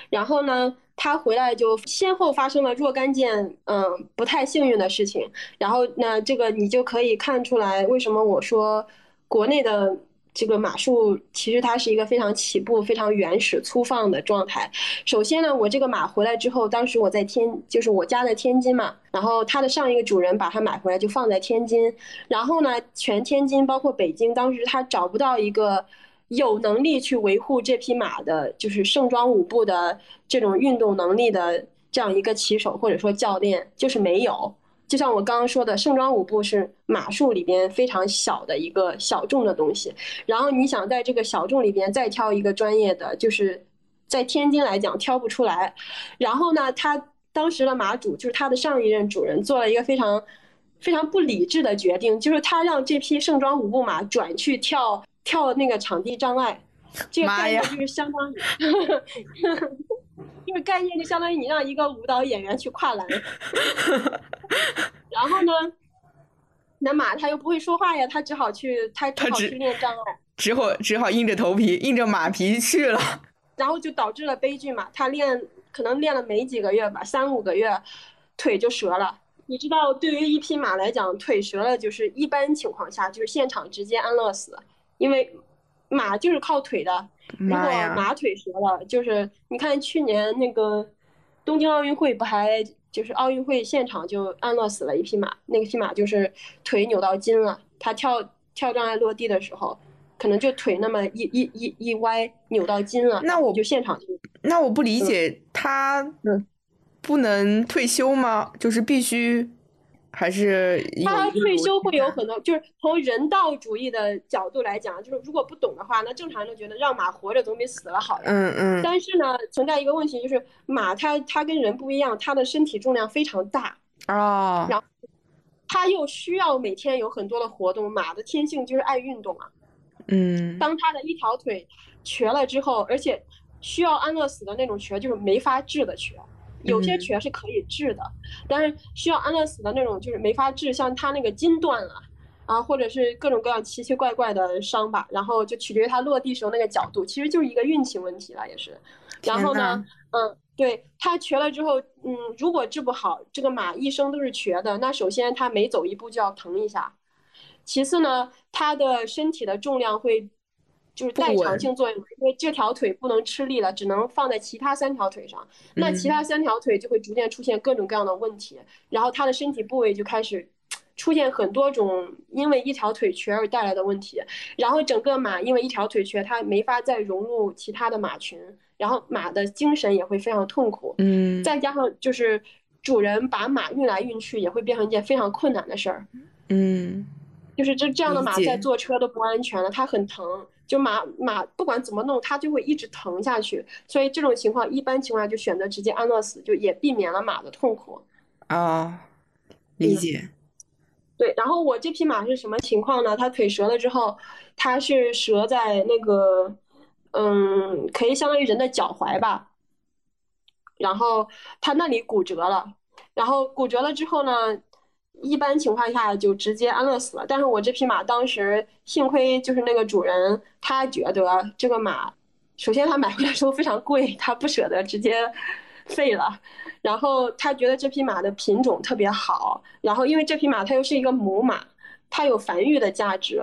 [SPEAKER 2] 然后呢，它回来就先后发生了若干件嗯不太幸运的事情。然后那这个你就可以看出来，为什么我说国内的。这个马术其实它是一个非常起步、非常原始、粗放的状态。首先呢，我这个马回来之后，当时我在天，就是我家在天津嘛，然后它的上一个主人把它买回来就放在天津，然后呢，全天津包括北京，当时他找不到一个有能力去维护这匹马的，就是盛装舞步的这种运动能力的这样一个骑手或者说教练，就是没有。就像我刚刚说的，盛装舞步是马术里边非常小的一个小众的东西。然后你想在这个小众里边再挑一个专业的，就是在天津来讲挑不出来。然后呢，他当时的马主就是他的上一任主人做了一个非常非常不理智的决定，就是他让这匹盛装舞步马转去跳跳那个场地障碍。这个概念就是相当于。这个概念就相当于你让一个舞蹈演员去跨栏，然后呢，那马他又不会说话呀，他只好去，他只好去练障碍，
[SPEAKER 1] 只好只好硬着头皮，硬着马皮去了，
[SPEAKER 2] 然后就导致了悲剧嘛。他练可能练了没几个月吧，三五个月，腿就折了。你知道，对于一匹马来讲，腿折了就是一般情况下就是现场直接安乐死，因为马就是靠腿的。如果马腿折了，就是你看去年那个东京奥运会不还就是奥运会现场就安乐死了一匹马，那个匹马就是腿扭到筋了，它跳跳障碍落地的时候，可能就腿那么一一一一歪扭到筋了，
[SPEAKER 1] 那我
[SPEAKER 2] 就现场就
[SPEAKER 1] 那我不理解他不能退休吗？就是必须。还是
[SPEAKER 2] 他退休会有很多，就是从人道主义的角度来讲，就是如果不懂的话，那正常人都觉得让马活着总比死了好。
[SPEAKER 1] 嗯嗯。
[SPEAKER 2] 但是呢，存在一个问题，就是马它它跟人不一样，它的身体重量非常大
[SPEAKER 1] 啊，
[SPEAKER 2] 然后它又需要每天有很多的活动。马的天性就是爱运动啊。
[SPEAKER 1] 嗯。
[SPEAKER 2] 当它的一条腿瘸了之后，而且需要安乐死的那种瘸，就是没法治的瘸。有些瘸是可以治的，但是需要安乐死的那种就是没法治，像他那个筋断了，啊，或者是各种各样奇奇怪怪的伤吧，然后就取决于他落地时候那个角度，其实就是一个运气问题了，也是。然后呢，嗯，对他瘸了之后，嗯，如果治不好，这个马一生都是瘸的，那首先他每走一步就要疼一下，其次呢，他的身体的重量会。就是代偿性作用，因为这条腿不能吃力了，只能放在其他三条腿上，那其他三条腿就会逐渐出现各种各样的问题，然后他的身体部位就开始出现很多种因为一条腿瘸而带来的问题，然后整个马因为一条腿瘸，它没法再融入其他的马群，然后马的精神也会非常痛苦，
[SPEAKER 1] 嗯，
[SPEAKER 2] 再加上就是主人把马运来运去也会变成一件非常困难的事儿，
[SPEAKER 1] 嗯，
[SPEAKER 2] 就是这这样的马在坐车都不安全了，它很疼。就马马不管怎么弄，它就会一直疼下去，所以这种情况一般情况下就选择直接安乐死，就也避免了马的痛苦。
[SPEAKER 1] 啊，理解。
[SPEAKER 2] 对，然后我这匹马是什么情况呢？它腿折了之后，它是折在那个，嗯，可以相当于人的脚踝吧。然后它那里骨折了，然后骨折了之后呢？一般情况下就直接安乐死了，但是我这匹马当时幸亏就是那个主人，他觉得这个马，首先他买回来时候非常贵，他不舍得直接废了。然后他觉得这匹马的品种特别好，然后因为这匹马它又是一个母马，它有繁育的价值，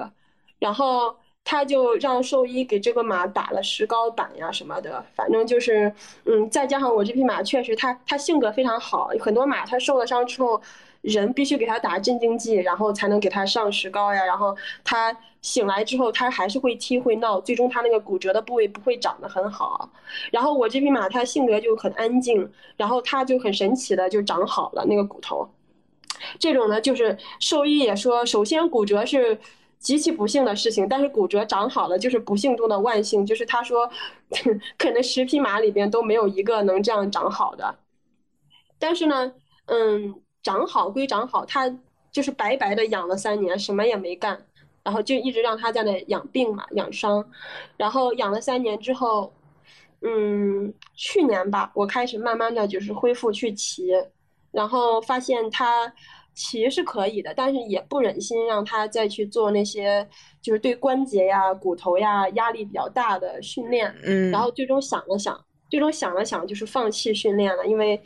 [SPEAKER 2] 然后他就让兽医给这个马打了石膏板呀什么的，反正就是，嗯，再加上我这匹马确实它它性格非常好，很多马它受了伤之后。人必须给他打镇静剂，然后才能给他上石膏呀。然后他醒来之后，他还是会踢会闹，最终他那个骨折的部位不会长得很好。然后我这匹马它性格就很安静，然后它就很神奇的就长好了那个骨头。这种呢，就是兽医也说，首先骨折是极其不幸的事情，但是骨折长好了就是不幸中的万幸。就是他说，可能十匹马里边都没有一个能这样长好的。但是呢，嗯。长好归长好，他就是白白的养了三年，什么也没干，然后就一直让他在那养病嘛，养伤，然后养了三年之后，嗯，去年吧，我开始慢慢的就是恢复去骑，然后发现他骑是可以的，但是也不忍心让他再去做那些就是对关节呀、骨头呀压力比较大的训练，
[SPEAKER 1] 嗯，
[SPEAKER 2] 然后最终想了想，最终想了想，就是放弃训练了，因为。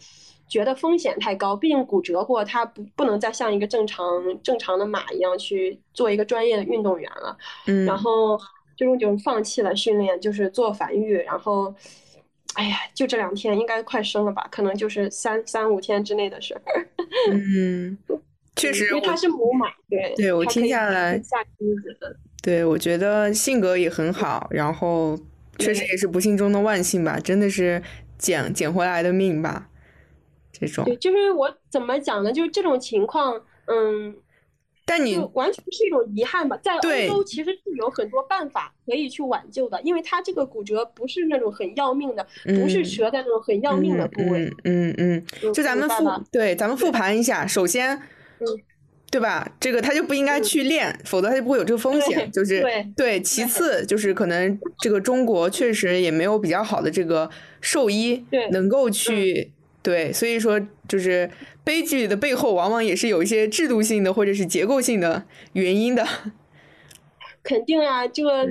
[SPEAKER 2] 觉得风险太高，毕竟骨折过，他不不能再像一个正常正常的马一样去做一个专业的运动员了。
[SPEAKER 1] 嗯，
[SPEAKER 2] 然后最终就放弃了训练，就是做繁育。然后，哎呀，就这两天应该快生了吧？可能就是三三五天之内的事儿。
[SPEAKER 1] 嗯，确实，
[SPEAKER 2] 因为它是母马，对，
[SPEAKER 1] 对我听下来
[SPEAKER 2] 下金子的。
[SPEAKER 1] 对，我觉得性格也很好，然后确实也是不幸中的万幸吧，真的是捡捡回来的命吧。这种
[SPEAKER 2] 对，就是我怎么讲呢？就是这种情况，嗯，
[SPEAKER 1] 但你
[SPEAKER 2] 完全是一种遗憾吧。在欧洲其实是有很多办法可以去挽救的，因为他这个骨折不是那种很要命的，不是折在那种很要命的部位。
[SPEAKER 1] 嗯嗯，就咱们复对，咱们复盘一下。首先，嗯对吧？这个他就不应该去练，否则他就不会有这个风险。就是
[SPEAKER 2] 对
[SPEAKER 1] 对。其次就是可能这个中国确实也没有比较好的这个兽医，能够去。对，所以说就是悲剧的背后，往往也是有一些制度性的或者是结构性的原因的。
[SPEAKER 2] 肯定啊，这个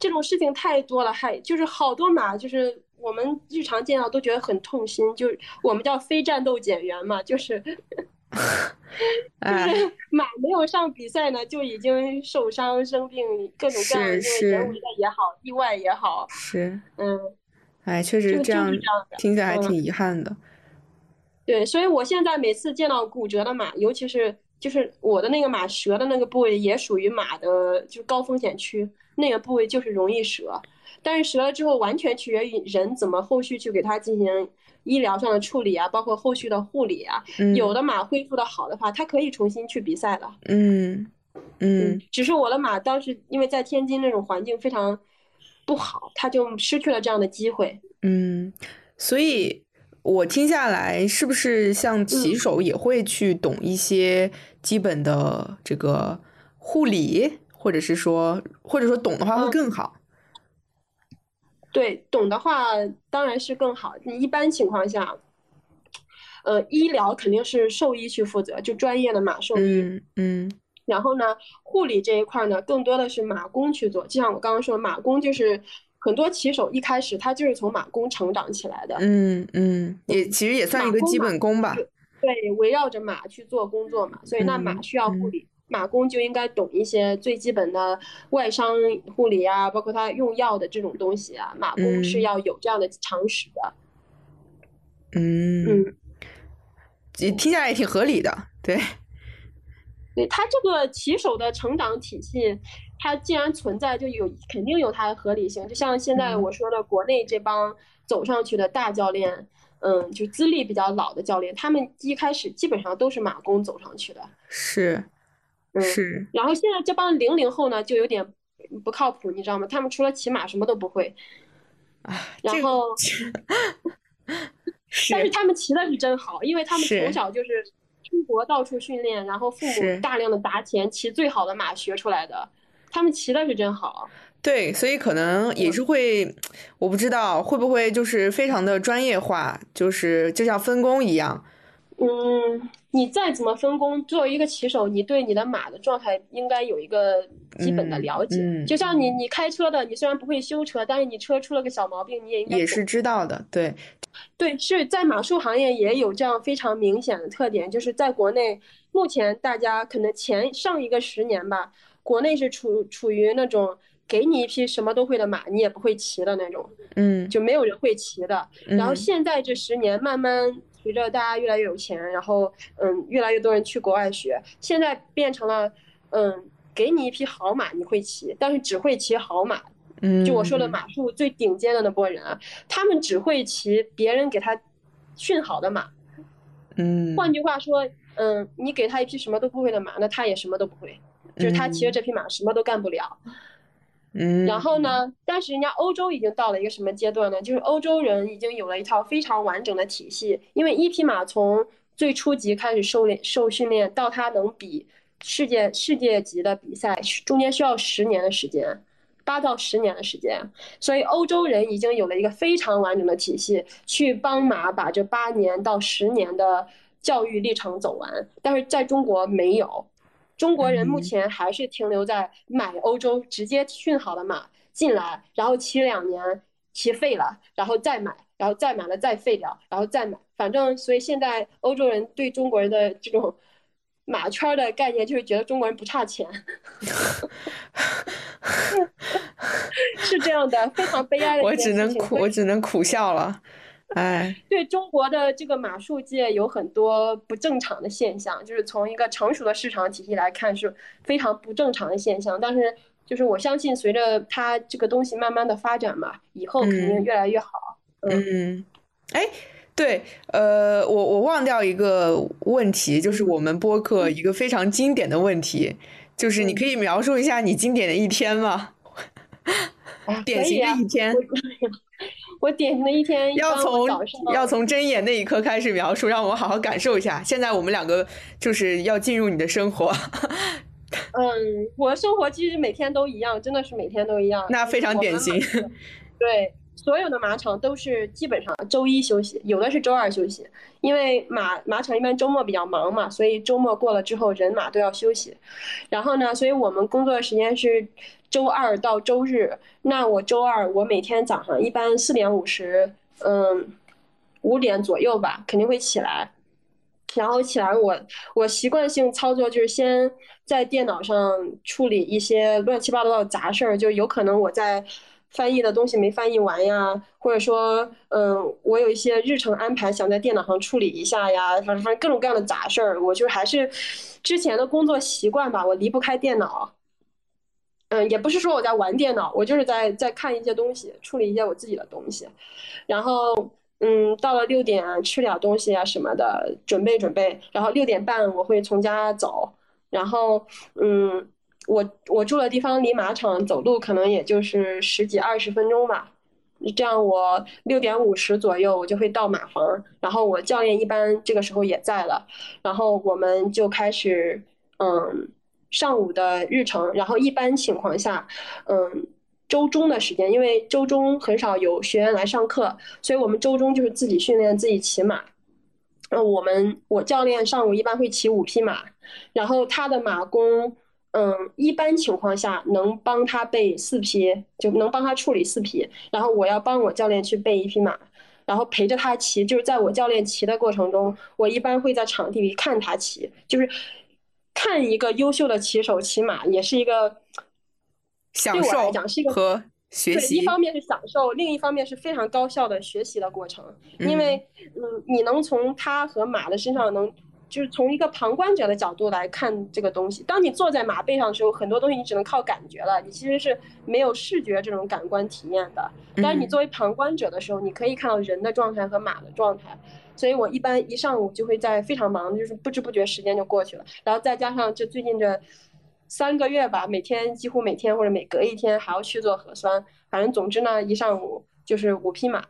[SPEAKER 2] 这种事情太多了，还就是好多马，就是我们日常见到都觉得很痛心，就是我们叫非战斗减员嘛，就是 就是 马没有上比赛呢，就已经受伤生病，各种各样的，因为人为的也好，意外也好，
[SPEAKER 1] 是
[SPEAKER 2] 嗯，
[SPEAKER 1] 哎，确实这样听起来还挺遗憾的。
[SPEAKER 2] 对，所以我现在每次见到骨折的马，尤其是就是我的那个马折的那个部位，也属于马的就是高风险区，那个部位就是容易折。但是折了之后，完全取决于人怎么后续去给它进行医疗上的处理啊，包括后续的护理啊。有的马恢复的好的话，它可以重新去比赛的。
[SPEAKER 1] 嗯嗯，
[SPEAKER 2] 只是我的马当时因为在天津那种环境非常不好，它就失去了这样的机会。
[SPEAKER 1] 嗯，所以。我听下来，是不是像骑手也会去懂一些基本的这个护理，或者是说，或者说懂的话会更好？
[SPEAKER 2] 对，懂的话当然是更好。你一般情况下，呃，医疗肯定是兽医去负责，就专业的马兽
[SPEAKER 1] 医。嗯嗯。
[SPEAKER 2] 然后呢，护理这一块呢，更多的是马工去做。就像我刚刚说，马工就是。很多骑手一开始他就是从马工成长起来的，
[SPEAKER 1] 嗯嗯，也其实也算一个基本功吧。
[SPEAKER 2] 对，围绕着马去做工作嘛，所以那马需要护理，马工就应该懂一些最基本的外伤护理啊，包括他用药的这种东西啊，马工是要有这样的常识的。
[SPEAKER 1] 嗯嗯，听下来也挺合理的，对。
[SPEAKER 2] 对他这个骑手的成长体系。它既然存在，就有肯定有它的合理性。就像现在我说的，国内这帮走上去的大教练，嗯，就资历比较老的教练，他们一开始基本上都是马工走上去的。
[SPEAKER 1] 是，是。
[SPEAKER 2] 然后现在这帮零零后呢，就有点不靠谱，你知道吗？他们除了骑马什么都不会。
[SPEAKER 1] 啊，
[SPEAKER 2] 然后，但是他们骑的是真好，因为他们从小就是出国到处训练，然后父母大量的砸钱骑最好的马学出来的。他们骑的是真好，
[SPEAKER 1] 对，所以可能也是会，我不知道会不会就是非常的专业化，就是就像分工一样。
[SPEAKER 2] 嗯，你再怎么分工，作为一个骑手，你对你的马的状态应该有一个基本的了解。
[SPEAKER 1] 嗯，
[SPEAKER 2] 就像你你开车的，你虽然不会修车，但是你车出了个小毛病，你也应该
[SPEAKER 1] 也是知道的。对，
[SPEAKER 2] 对，是在马术行业也有这样非常明显的特点，就是在国内目前大家可能前上一个十年吧，国内是处处于那种给你一匹什么都会的马，你也不会骑的那种，
[SPEAKER 1] 嗯
[SPEAKER 2] 就没有人会骑的。然后现在这十年慢慢随着大家越来越有钱，然后嗯，越来越多人去国外学，现在变成了嗯，给你一匹好马你会骑，但是只会骑好马。
[SPEAKER 1] 嗯，
[SPEAKER 2] 就我说的马术最顶尖的那波人啊，他们只会骑别人给他训好的马。
[SPEAKER 1] 嗯，
[SPEAKER 2] 换句话说，嗯，你给他一匹什么都不会的马，那他也什么都不会，就是他骑着这匹马什么都干不了。
[SPEAKER 1] 嗯，
[SPEAKER 2] 然后呢，但是人家欧洲已经到了一个什么阶段呢？就是欧洲人已经有了一套非常完整的体系，因为一匹马从最初级开始受练、受训练到它能比世界世界级的比赛，中间需要十年的时间。八到十年的时间，所以欧洲人已经有了一个非常完整的体系，去帮马把这八年到十年的教育历程走完。但是在中国没有，中国人目前还是停留在买欧洲直接训好的马进来，然后骑两年骑废了，然后再买，然后再买了再废掉，然后再买，反正所以现在欧洲人对中国人的这种。马圈的概念就是觉得中国人不差钱，是这样的，非常悲哀的
[SPEAKER 1] 我只能苦，我只能苦笑了。哎，
[SPEAKER 2] 对中国的这个马术界有很多不正常的现象，就是从一个成熟的市场体系来看是非常不正常的现象。但是，就是我相信随着它这个东西慢慢的发展嘛，以后肯定越来越好。
[SPEAKER 1] 嗯，哎。对，呃，我我忘掉一个问题，就是我们播客一个非常经典的问题，就是你可以描述一下你经典的一天吗？典型的一天。
[SPEAKER 2] 我典型的一天
[SPEAKER 1] 要从要从睁眼那一刻开始描述，让我好好感受一下。现在我们两个就是要进入你的生活。
[SPEAKER 2] 嗯，我的生活其实每天都一样，真的是每天都一样。
[SPEAKER 1] 那非常典型。
[SPEAKER 2] 对。所有的马场都是基本上周一休息，有的是周二休息，因为马马场一般周末比较忙嘛，所以周末过了之后人马都要休息。然后呢，所以我们工作时间是周二到周日。那我周二我每天早上一般四点五十，嗯，五点左右吧，肯定会起来。然后起来我我习惯性操作就是先在电脑上处理一些乱七八糟的杂事儿，就有可能我在。翻译的东西没翻译完呀，或者说，嗯，我有一些日程安排想在电脑上处理一下呀，反正反正各种各样的杂事儿，我就还是之前的工作习惯吧，我离不开电脑。嗯，也不是说我在玩电脑，我就是在在看一些东西，处理一些我自己的东西。然后，嗯，到了六点吃点东西啊什么的，准备准备。然后六点半我会从家走，然后，嗯。我我住的地方离马场走路可能也就是十几二十分钟吧，这样我六点五十左右我就会到马房，然后我教练一般这个时候也在了，然后我们就开始嗯上午的日程，然后一般情况下，嗯周中的时间，因为周中很少有学员来上课，所以我们周中就是自己训练自己骑马，那我们我教练上午一般会骑五匹马，然后他的马工。嗯，一般情况下能帮他备四匹，就能帮他处理四匹。然后我要帮我教练去备一匹马，然后陪着他骑。就是在我教练骑的过程中，我一般会在场地里看他骑，就是看一个优秀的骑手骑马，也是一个
[SPEAKER 1] 享受
[SPEAKER 2] 来讲是一个
[SPEAKER 1] 和学习。
[SPEAKER 2] 一方面是享受，另一方面是非常高效的学习的过程。因为嗯，你能从他和马的身上能。就是从一个旁观者的角度来看这个东西。当你坐在马背上的时候，很多东西你只能靠感觉了，你其实是没有视觉这种感官体验的。但是你作为旁观者的时候，你可以看到人的状态和马的状态。所以我一般一上午就会在非常忙，就是不知不觉时间就过去了。然后再加上这最近这三个月吧，每天几乎每天或者每隔一天还要去做核酸。反正总之呢，一上午就是五匹马。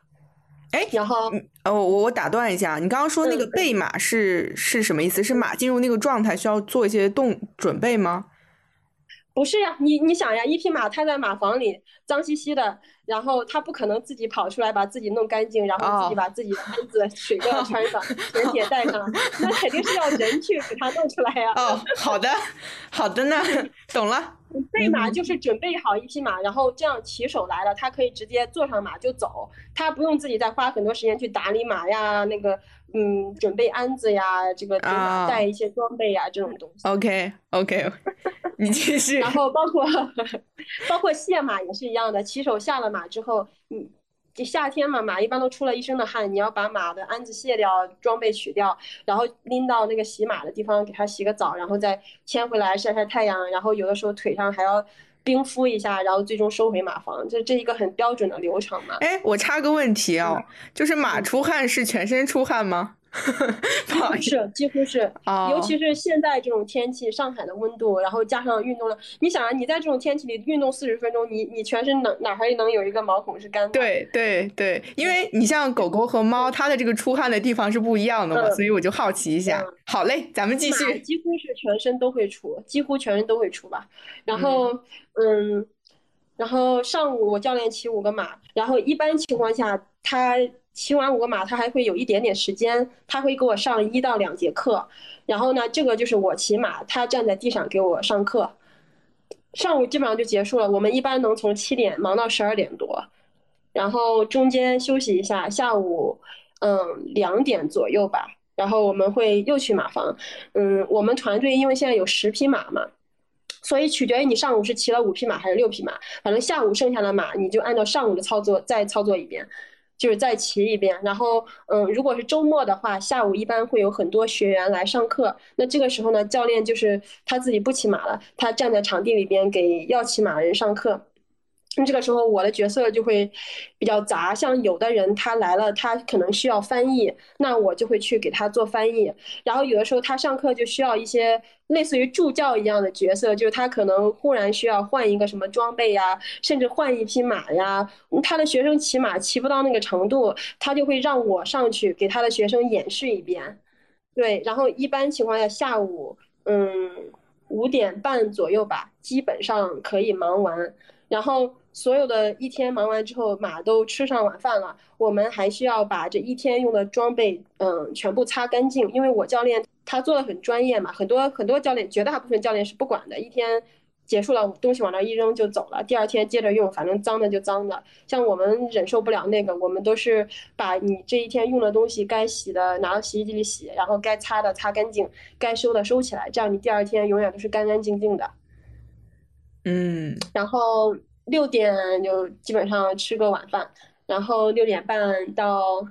[SPEAKER 1] 哎，
[SPEAKER 2] 然后，
[SPEAKER 1] 哦，我我打断一下，你刚刚说那个备马是是什么意思？是马进入那个状态需要做一些动准备吗？
[SPEAKER 2] 不是呀，你你想呀，一匹马它在马房里脏兮兮的，然后它不可能自己跑出来把自己弄干净，然后自己把自己的鞍子、水都要穿上、绳铁带上，那肯定是要人去给它弄出来呀。
[SPEAKER 1] 哦，好的，好的呢，懂了。
[SPEAKER 2] 备马就是准备好一匹马，然后这样骑手来了，他可以直接坐上马就走，他不用自己再花很多时间去打理马呀，那个嗯，准备鞍子呀，这个带一些装备呀，这种东西。
[SPEAKER 1] OK OK，你继续。
[SPEAKER 2] 然后包括包括卸马也是一样的，骑手下了马之后，嗯。就夏天嘛，马一般都出了一身的汗，你要把马的鞍子卸掉，装备取掉，然后拎到那个洗马的地方给它洗个澡，然后再牵回来晒晒太阳，然后有的时候腿上还要冰敷一下，然后最终收回马房，这这一个很标准的流程嘛。
[SPEAKER 1] 哎，我插个问题啊，就是马出汗是全身出汗吗？
[SPEAKER 2] 几乎是，几乎是，尤其是现在这种天气，上海的温度，然后加上运动量，你想啊，你在这种天气里运动四十分钟，你你全身哪哪还能有一个毛孔是干的？
[SPEAKER 1] 对对对，因为你像狗狗和猫，它的这个出汗的地方是不一样的嘛，所以我就好奇一下。好嘞，咱们继续。
[SPEAKER 2] 几乎是全身都会出，几乎全身都会出吧。然后，嗯，然后上午我教练骑五个马，然后一般情况下他。骑完五个马，他还会有一点点时间，他会给我上一到两节课。然后呢，这个就是我骑马，他站在地上给我上课。上午基本上就结束了，我们一般能从七点忙到十二点多，然后中间休息一下，下午嗯两点左右吧，然后我们会又去马房。嗯，我们团队因为现在有十匹马嘛，所以取决于你上午是骑了五匹马还是六匹马，反正下午剩下的马你就按照上午的操作再操作一遍。就是再骑一遍，然后，嗯，如果是周末的话，下午一般会有很多学员来上课。那这个时候呢，教练就是他自己不骑马了，他站在场地里边给要骑马的人上课。那这个时候我的角色就会比较杂，像有的人他来了，他可能需要翻译，那我就会去给他做翻译。然后有的时候他上课就需要一些类似于助教一样的角色，就是他可能忽然需要换一个什么装备呀，甚至换一匹马呀。他的学生骑马骑不到那个程度，他就会让我上去给他的学生演示一遍。对，然后一般情况下下午嗯五点半左右吧，基本上可以忙完，然后。所有的一天忙完之后，马都吃上晚饭了，我们还需要把这一天用的装备，嗯，全部擦干净。因为我教练他做的很专业嘛，很多很多教练，绝大部分教练是不管的，一天结束了，东西往那一扔就走了，第二天接着用，反正脏的就脏的。像我们忍受不了那个，我们都是把你这一天用的东西，该洗的拿到洗衣机里洗，然后该擦的擦干净，该收的收起来，这样你第二天永远都是干干净净的。
[SPEAKER 1] 嗯，
[SPEAKER 2] 然后。六点就基本上吃个晚饭，然后六点半到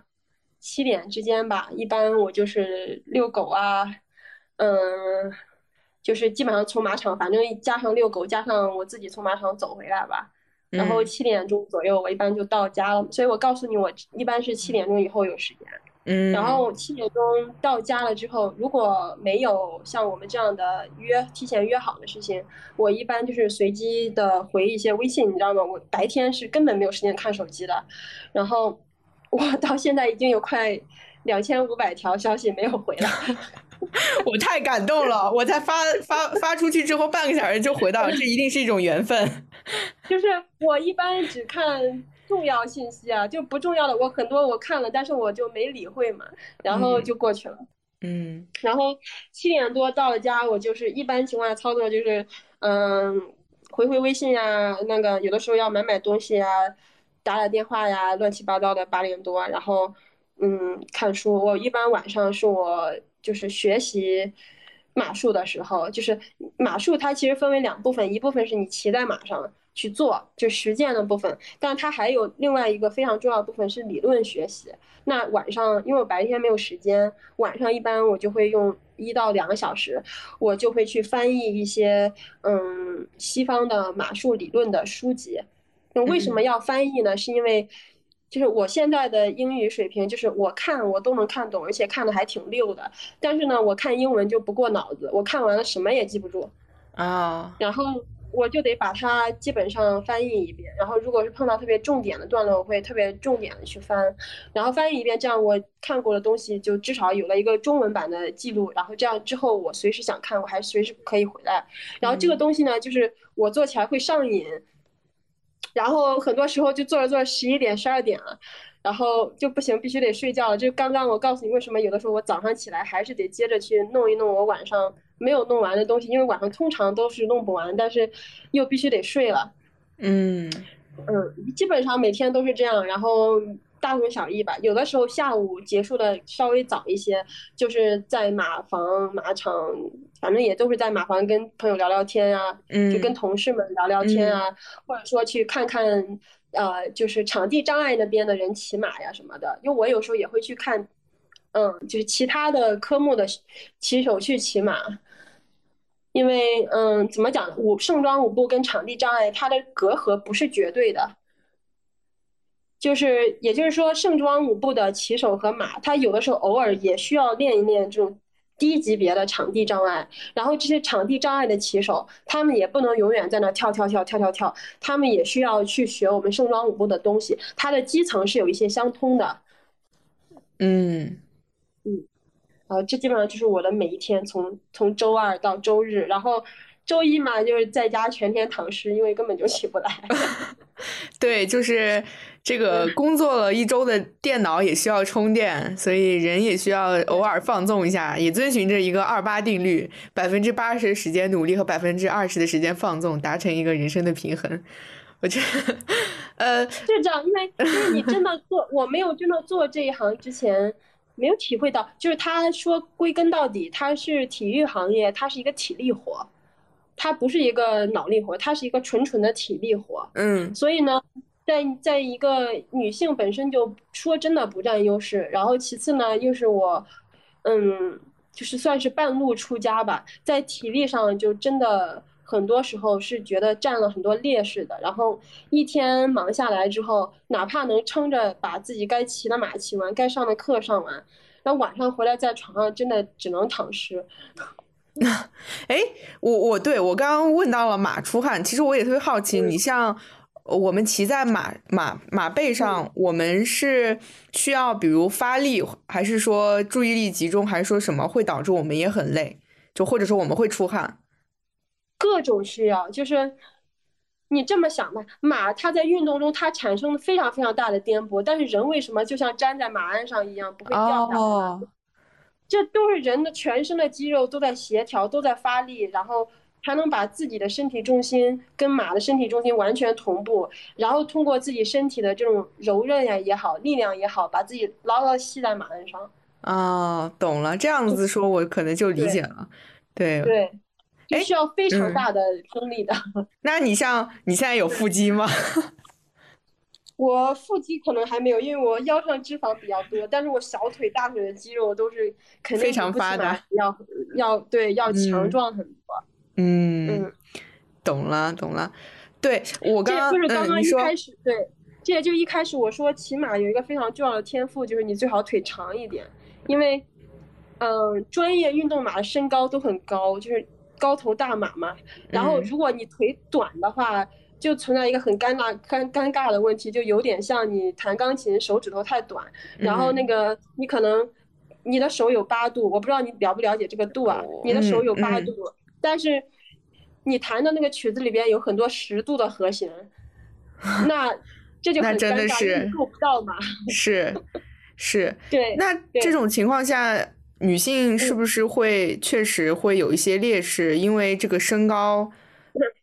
[SPEAKER 2] 七点之间吧，一般我就是遛狗啊，嗯，就是基本上从马场，反正加上遛狗，加上我自己从马场走回来吧，然后七点钟左右我一般就到家了，所以我告诉你，我一般是七点钟以后有时间。
[SPEAKER 1] 嗯，
[SPEAKER 2] 然后七点钟到家了之后，如果没有像我们这样的约提前约好的事情，我一般就是随机的回一些微信，你知道吗？我白天是根本没有时间看手机的。然后我到现在已经有快两千五百条消息没有回了，
[SPEAKER 1] 我太感动了！我在发发发出去之后半个小时就回到，这一定是一种缘分。
[SPEAKER 2] 就是我一般只看。重要信息啊，就不重要的我很多我看了，但是我就没理会嘛，然后就过去了。
[SPEAKER 1] 嗯，
[SPEAKER 2] 然后七点多到了家，我就是一般情况下操作就是，嗯，回回微信呀，那个有的时候要买买东西呀，打打电话呀，乱七八糟的八点多，然后嗯看书。我一般晚上是我就是学习马术的时候，就是马术它其实分为两部分，一部分是你骑在马上。去做就实践的部分，但它还有另外一个非常重要的部分是理论学习。那晚上因为我白天没有时间，晚上一般我就会用一到两个小时，我就会去翻译一些嗯西方的马术理论的书籍。那为什么要翻译呢？是因为就是我现在的英语水平，就是我看我都能看懂，而且看的还挺溜的。但是呢，我看英文就不过脑子，我看完了什么也记不住
[SPEAKER 1] 啊。
[SPEAKER 2] 然后。我就得把它基本上翻译一遍，然后如果是碰到特别重点的段落，我会特别重点的去翻，然后翻译一遍，这样我看过的东西就至少有了一个中文版的记录，然后这样之后我随时想看，我还随时可以回来。然后这个东西呢，就是我做起来会上瘾，然后很多时候就做着做着十一点、十二点了。然后就不行，必须得睡觉了。就刚刚我告诉你，为什么有的时候我早上起来还是得接着去弄一弄我晚上没有弄完的东西，因为晚上通常都是弄不完，但是又必须得睡了。
[SPEAKER 1] 嗯
[SPEAKER 2] 嗯，基本上每天都是这样，然后大同小异吧。有的时候下午结束的稍微早一些，就是在马房、马场，反正也都是在马房跟朋友聊聊天啊，就跟同事们聊聊天啊，或者说去看看。呃，就是场地障碍那边的人骑马呀什么的，因为我有时候也会去看，嗯，就是其他的科目的骑手去骑马，因为嗯，怎么讲，舞盛装舞步跟场地障碍它的隔阂不是绝对的，就是也就是说，盛装舞步的骑手和马，他有的时候偶尔也需要练一练这种。低级别的场地障碍，然后这些场地障碍的骑手，他们也不能永远在那跳跳跳跳跳跳，他们也需要去学我们盛装舞步的东西，它的基层是有一些相通的。
[SPEAKER 1] 嗯
[SPEAKER 2] 嗯，啊，这基本上就是我的每一天，从从周二到周日，然后。周一嘛，就是在家全天躺尸，因为根本就起不来。
[SPEAKER 1] 对，就是这个工作了一周的电脑也需要充电，所以人也需要偶尔放纵一下，也遵循着一个二八定律：百分之八十的时间努力和百分之二十的时间放纵，达成一个人生的平衡。我觉得，呃，
[SPEAKER 2] 是这样，因为因为你真的做，我没有真的做这一行之前，没有体会到，就是他说归根到底，他是体育行业，它是一个体力活。它不是一个脑力活，它是一个纯纯的体力活。
[SPEAKER 1] 嗯，
[SPEAKER 2] 所以呢，在在一个女性本身就说真的不占优势，然后其次呢，又是我，嗯，就是算是半路出家吧，在体力上就真的很多时候是觉得占了很多劣势的。然后一天忙下来之后，哪怕能撑着把自己该骑的马骑完，该上的课上完，那晚上回来在床上真的只能躺尸。
[SPEAKER 1] 那，哎，我我对我刚刚问到了马出汗，其实我也特别好奇，你像我们骑在马马马背上，我们是需要比如发力，还是说注意力集中，还是说什么会导致我们也很累？就或者说我们会出汗？
[SPEAKER 2] 各种需要，就是你这么想吧，马它在运动中它产生了非常非常大的颠簸，但是人为什么就像粘在马鞍上一样不会掉下来？这都是人的全身的肌肉都在协调，都在发力，然后才能把自己的身体重心跟马的身体重心完全同步，然后通过自己身体的这种柔韧呀也好，力量也好，把自己牢牢系在马鞍上。
[SPEAKER 1] 啊，懂了，这样子说，我可能就理解了。对
[SPEAKER 2] 对，需要非常大的精力的。
[SPEAKER 1] 那你像你现在有腹肌吗？
[SPEAKER 2] 我腹肌可能还没有，因为我腰上脂肪比较多，但是我小腿、大腿的肌肉都是肯定
[SPEAKER 1] 非常发达，
[SPEAKER 2] 要要对要强壮很多。
[SPEAKER 1] 嗯，懂了懂了。对我刚
[SPEAKER 2] 就是刚刚一开始对，这也就一开始我说骑马有一个非常重要的天赋，就是你最好腿长一点，因为嗯，专业运动马的身高都很高，就是高头大马嘛。然后如果你腿短的话。就存在一个很尴尬、尴尴尬的问题，就有点像你弹钢琴手指头太短，然后那个你可能你的手有八度，我不知道你了不了解这个度啊？你的手有八度，但是你弹的那个曲子里边有很多十度的和弦，那这就很尴尬，够不到嘛？
[SPEAKER 1] 是是，
[SPEAKER 2] 对。
[SPEAKER 1] 那这种情况下，女性是不是会确实会有一些劣势？因为这个身高。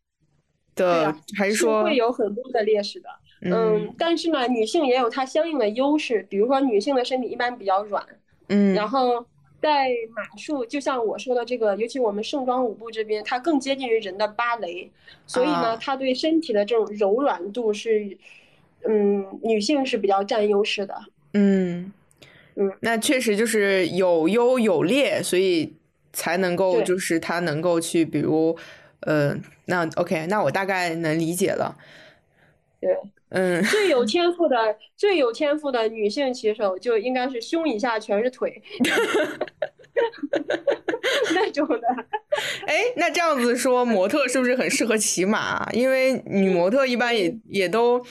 [SPEAKER 1] 的还是说
[SPEAKER 2] 会有很多的劣势的，嗯，但是呢，女性也有它相应的优势，比如说女性的身体一般比较软，
[SPEAKER 1] 嗯，
[SPEAKER 2] 然后在马术，就像我说的这个，尤其我们盛装舞步这边，它更接近于人的芭蕾，所以呢，它对身体的这种柔软度是，嗯，女性是比较占优势的，
[SPEAKER 1] 嗯
[SPEAKER 2] 嗯，
[SPEAKER 1] 那确实就是有优有劣，所以才能够就是它能够去比如。呃，那 OK，那我大概能理解了。
[SPEAKER 2] 对，
[SPEAKER 1] 嗯，
[SPEAKER 2] 最有天赋的、最有天赋的女性骑手就应该是胸以下全是腿。那种的。
[SPEAKER 1] 哎，那这样子说，模特是不是很适合骑马？因为女模特一般也也都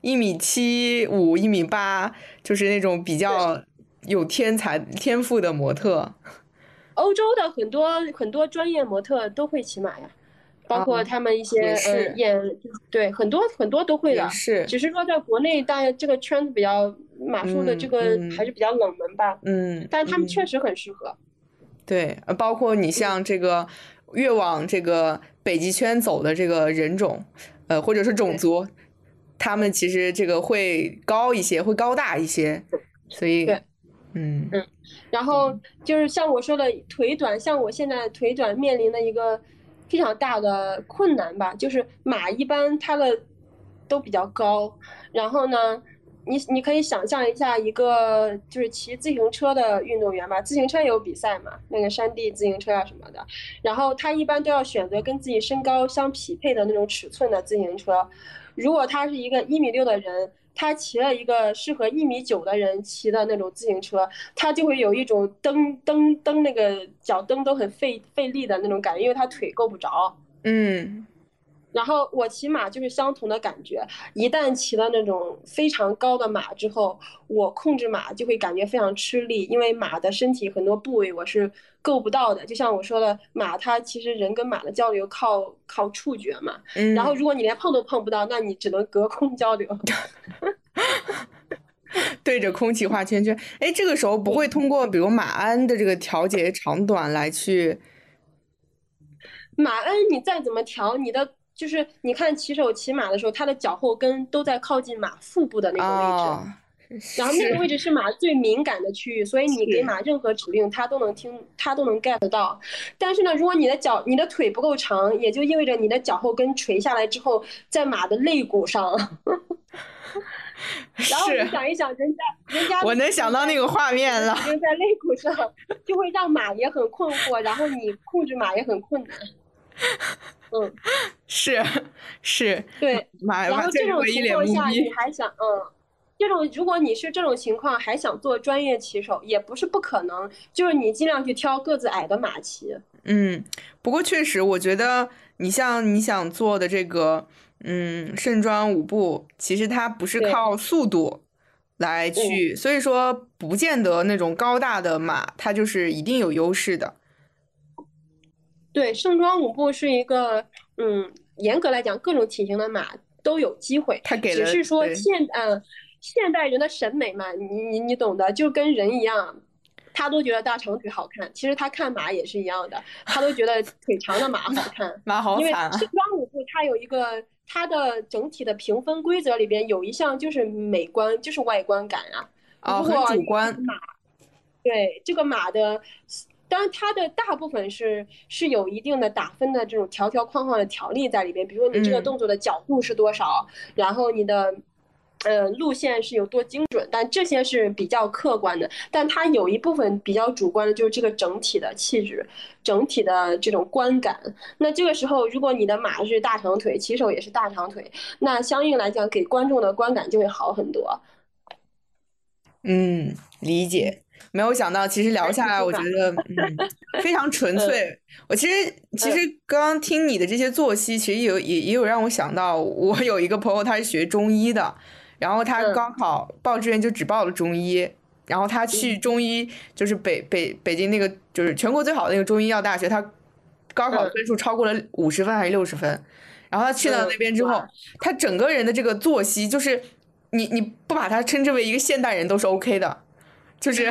[SPEAKER 1] 一米七五、一米八，就是那种比较有天才天赋的模特。
[SPEAKER 2] 欧洲的很多很多专业模特都会骑马呀，包括他们一些呃演对很多很多都会的，
[SPEAKER 1] 是
[SPEAKER 2] 只是说在国内大家这个圈子比较马术的这个还是比较冷门吧。
[SPEAKER 1] 嗯，
[SPEAKER 2] 但是他们确实很适合。
[SPEAKER 1] 对，包括你像这个越往这个北极圈走的这个人种，呃，或者是种族，他们其实这个会高一些，会高大一些，所以
[SPEAKER 2] 对。
[SPEAKER 1] 嗯
[SPEAKER 2] 嗯，然后就是像我说的腿短，像我现在腿短面临的一个非常大的困难吧，就是马一般它的都比较高，然后呢，你你可以想象一下一个就是骑自行车的运动员吧，自行车也有比赛嘛，那个山地自行车啊什么的，然后他一般都要选择跟自己身高相匹配的那种尺寸的自行车，如果他是一个一米六的人。他骑了一个适合一米九的人骑的那种自行车，他就会有一种蹬蹬蹬那个脚蹬都很费费力的那种感觉，因为他腿够不着。
[SPEAKER 1] 嗯。
[SPEAKER 2] 然后我骑马就是相同的感觉，一旦骑了那种非常高的马之后，我控制马就会感觉非常吃力，因为马的身体很多部位我是够不到的。就像我说的，马它其实人跟马的交流靠靠触觉嘛，然后如果你连碰都碰不到，那你只能隔空交流，
[SPEAKER 1] 对着空气画圈圈。哎，这个时候不会通过比如马鞍的这个调节长短来去，
[SPEAKER 2] 马鞍你再怎么调，你的。就是你看骑手骑马的时候，他的脚后跟都在靠近马腹部的那个位置，然后那个位置是马最敏感的区域，所以你给马任何指令，它都能听，它都能 get 到。但是呢，如果你的脚、你的腿不够长，也就意味着你的脚后跟垂下来之后，在马的肋骨上。然后你想一想，人家人家
[SPEAKER 1] 我能想到那个画面了，
[SPEAKER 2] 在肋骨上，就会让马也很困惑，然后你控制马也很困难。嗯，
[SPEAKER 1] 是是，
[SPEAKER 2] 对，然后这种情况下你还想，嗯，这种如果你是这种情况还想做专业骑手，也不是不可能，就是你尽量去挑个子矮的马骑。
[SPEAKER 1] 嗯，不过确实，我觉得你像你想做的这个，嗯，盛装舞步，其实它不是靠速度来去，所以说不见得那种高大的马，它就是一定有优势的。
[SPEAKER 2] 对，盛装舞步是一个，嗯，严格来讲，各种体型的马都有机会。
[SPEAKER 1] 他给
[SPEAKER 2] 只是说现，嗯，现代人的审美嘛，你你你懂的，就跟人一样，他都觉得大长腿好看。其实他看马也是一样的，他都觉得腿长的马好 看。
[SPEAKER 1] 马好
[SPEAKER 2] 因为盛装舞步它有一个它的整体的评分规则里边有一项就是美观，就是外观感啊。
[SPEAKER 1] 哦，很主观。
[SPEAKER 2] 马，对这个马的。当然，它的大部分是是有一定的打分的这种条条框框的条例在里边，比如说你这个动作的角度是多少，然后你的，呃，路线是有多精准，但这些是比较客观的。但它有一部分比较主观的，就是这个整体的气质，整体的这种观感。那这个时候，如果你的马是大长腿，骑手也是大长腿，那相应来讲，给观众的观感就会好很多。
[SPEAKER 1] 嗯，理解。没有想到，其实聊下来，我觉得嗯非常纯粹。我其实其实刚刚听你的这些作息，其实有也也有让我想到，我 有一个朋友他是学中医的，然后他高考报志愿就只报了中医，然后他去中医就是北北北京那个就是全国最好的那个中医药大学，他高考分数超过了五十分还是六十分，然后他去到那边之后，他整个人的这个作息就是你你不把他称之为一个现代人都是 OK 的。就是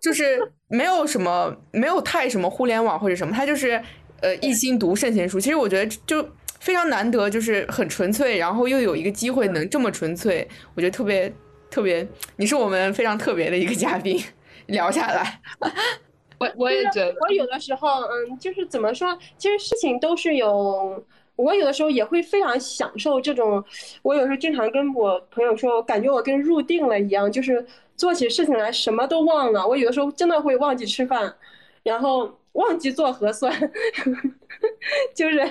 [SPEAKER 1] 就是没有什么没有太什么互联网或者什么，他就是呃一心读圣贤书。其实我觉得就非常难得，就是很纯粹，然后又有一个机会能这么纯粹，我觉得特别特别。你是我们非常特别的一个嘉宾，聊下来，
[SPEAKER 3] 我我也觉得，
[SPEAKER 2] 我有的时候嗯，就是怎么说，其实事情都是有，我有的时候也会非常享受这种。我有时候经常跟我朋友说，我感觉我跟入定了一样，就是。做起事情来什么都忘了，我有的时候真的会忘记吃饭，然后忘记做核酸，就是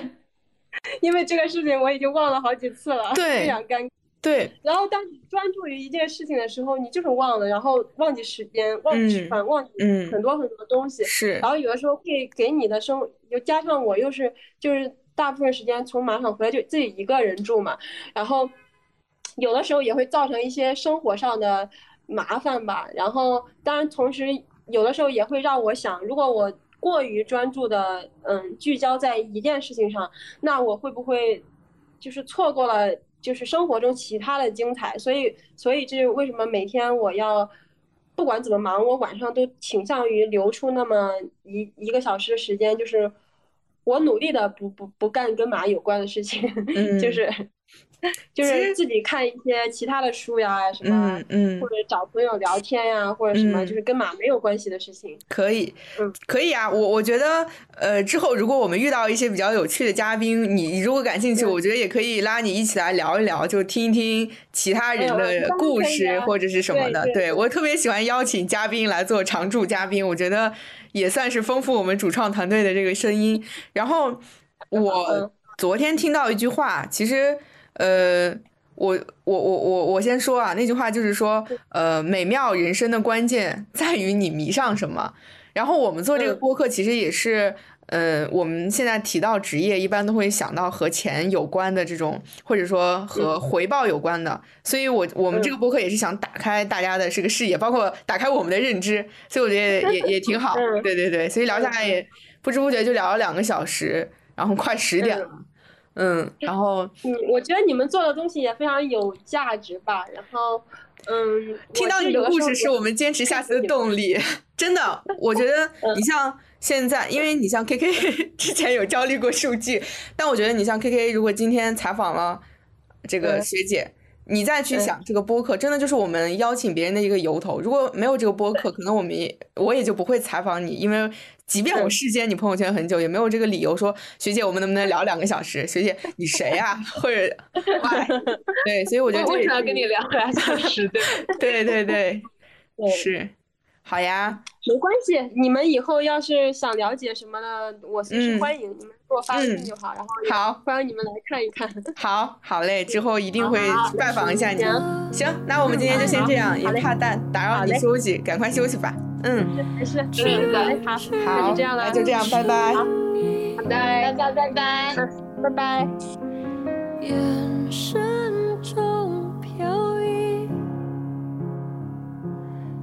[SPEAKER 2] 因为这个事情我已经忘了好几次了，非常尴尬。
[SPEAKER 1] 对，
[SPEAKER 2] 然后当你专注于一件事情的时候，你就是忘了，然后忘记时间，忘记吃饭，忘记
[SPEAKER 1] 嗯
[SPEAKER 2] 很多很多东西。
[SPEAKER 1] 是
[SPEAKER 2] 然后有的时候会给你的生，又加上我又是就是大部分时间从马场回来就自己一个人住嘛，然后有的时候也会造成一些生活上的麻烦吧。然后当然同时有的时候也会让我想，如果我过于专注的嗯聚焦在一件事情上，那我会不会就是错过了就是生活中其他的精彩？所以所以这是为什么每天我要。不管怎么忙，我晚上都倾向于留出那么一一个小时的时间，就是我努力的不不不干跟马有关的事情，
[SPEAKER 1] 嗯
[SPEAKER 2] 就是 就是自己看一些其他的书呀，什么
[SPEAKER 1] 嗯嗯
[SPEAKER 2] 或者找朋友聊天呀，或者什么
[SPEAKER 1] 嗯
[SPEAKER 2] 就是跟马没有关系的事情。
[SPEAKER 1] 可以
[SPEAKER 2] 嗯，
[SPEAKER 1] 可以啊，我我觉得，呃，之后如果我们遇到一些比较有趣的嘉宾，你如果感兴趣，
[SPEAKER 2] 嗯
[SPEAKER 1] 我觉得也可以拉你一起来聊一聊，就听一听其他人的故事或者是什么的。
[SPEAKER 2] 对
[SPEAKER 1] 我特别喜欢邀请嘉宾来做常驻嘉宾，我觉得也算是丰富我们主创团队的这个声音。然后我
[SPEAKER 2] 嗯
[SPEAKER 1] 昨天听到一句话，其实，呃。我我我我我先说啊，那句话就是说，呃，美妙人生的关键 在于你迷上什么。然后我们做这个
[SPEAKER 2] 嗯
[SPEAKER 1] 播客，其实也是，呃，我们现在提到职业，一般都会想到和钱有关的这种，或者说和回报有关的。所以我我们这个播客也是想打开大家的这个视野，包括打开我们的认知。所以我觉得也也挺好。
[SPEAKER 2] 嗯
[SPEAKER 1] 对对对，所以聊下来也不知不觉就聊了两个小时，然后快十点了。嗯，然后
[SPEAKER 2] 嗯，我觉得你们做的东西也非常有价值吧。然后，嗯，
[SPEAKER 1] 听到你的故事是我们坚持下去的动力，真的，我觉得
[SPEAKER 2] 嗯
[SPEAKER 1] 你像现在，因为你像 KK 之前有焦虑过数据，但我觉得你像 KK，如果今天采访了这个
[SPEAKER 2] 嗯
[SPEAKER 1] 学姐，你再去
[SPEAKER 2] 嗯
[SPEAKER 1] 想这个播客，真的就是我们邀请别人的一个由头。如果没有这个播客，可能我们也我也就不会采访你，因为即便我
[SPEAKER 2] 嗯
[SPEAKER 1] 视奸你朋友圈很久，也没有这个理由说学姐，我们能不能聊两个小时？学姐你谁呀、或者 对，所以我觉得这
[SPEAKER 3] 为什么要
[SPEAKER 1] 也是
[SPEAKER 3] 跟你聊两小时？对？对
[SPEAKER 1] 对对，对是，好呀，
[SPEAKER 2] 没关系，你们以后要是想了解什么的，我随时
[SPEAKER 1] 嗯
[SPEAKER 2] 欢迎，你们给我发微信
[SPEAKER 1] 嗯
[SPEAKER 2] 就好，然后也
[SPEAKER 1] 好，
[SPEAKER 2] 欢迎你们来看一看。
[SPEAKER 1] 好，好嘞，之后一定会拜访一下你。
[SPEAKER 2] 行
[SPEAKER 1] 行，那我们今天就先这样，也怕打打扰你休息，赶快休息吧。嗯，
[SPEAKER 2] 没事，
[SPEAKER 3] 是
[SPEAKER 2] 嗯，
[SPEAKER 3] 的
[SPEAKER 2] 好嘞，好，那
[SPEAKER 1] 好，
[SPEAKER 2] 就这样了，
[SPEAKER 1] 那就这样，拜拜。
[SPEAKER 2] 好
[SPEAKER 3] 拜拜拜拜。
[SPEAKER 2] 拜拜。
[SPEAKER 4] 眼神中飘逸，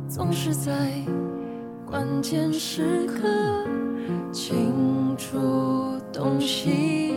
[SPEAKER 4] 总是在关键时刻清楚洞悉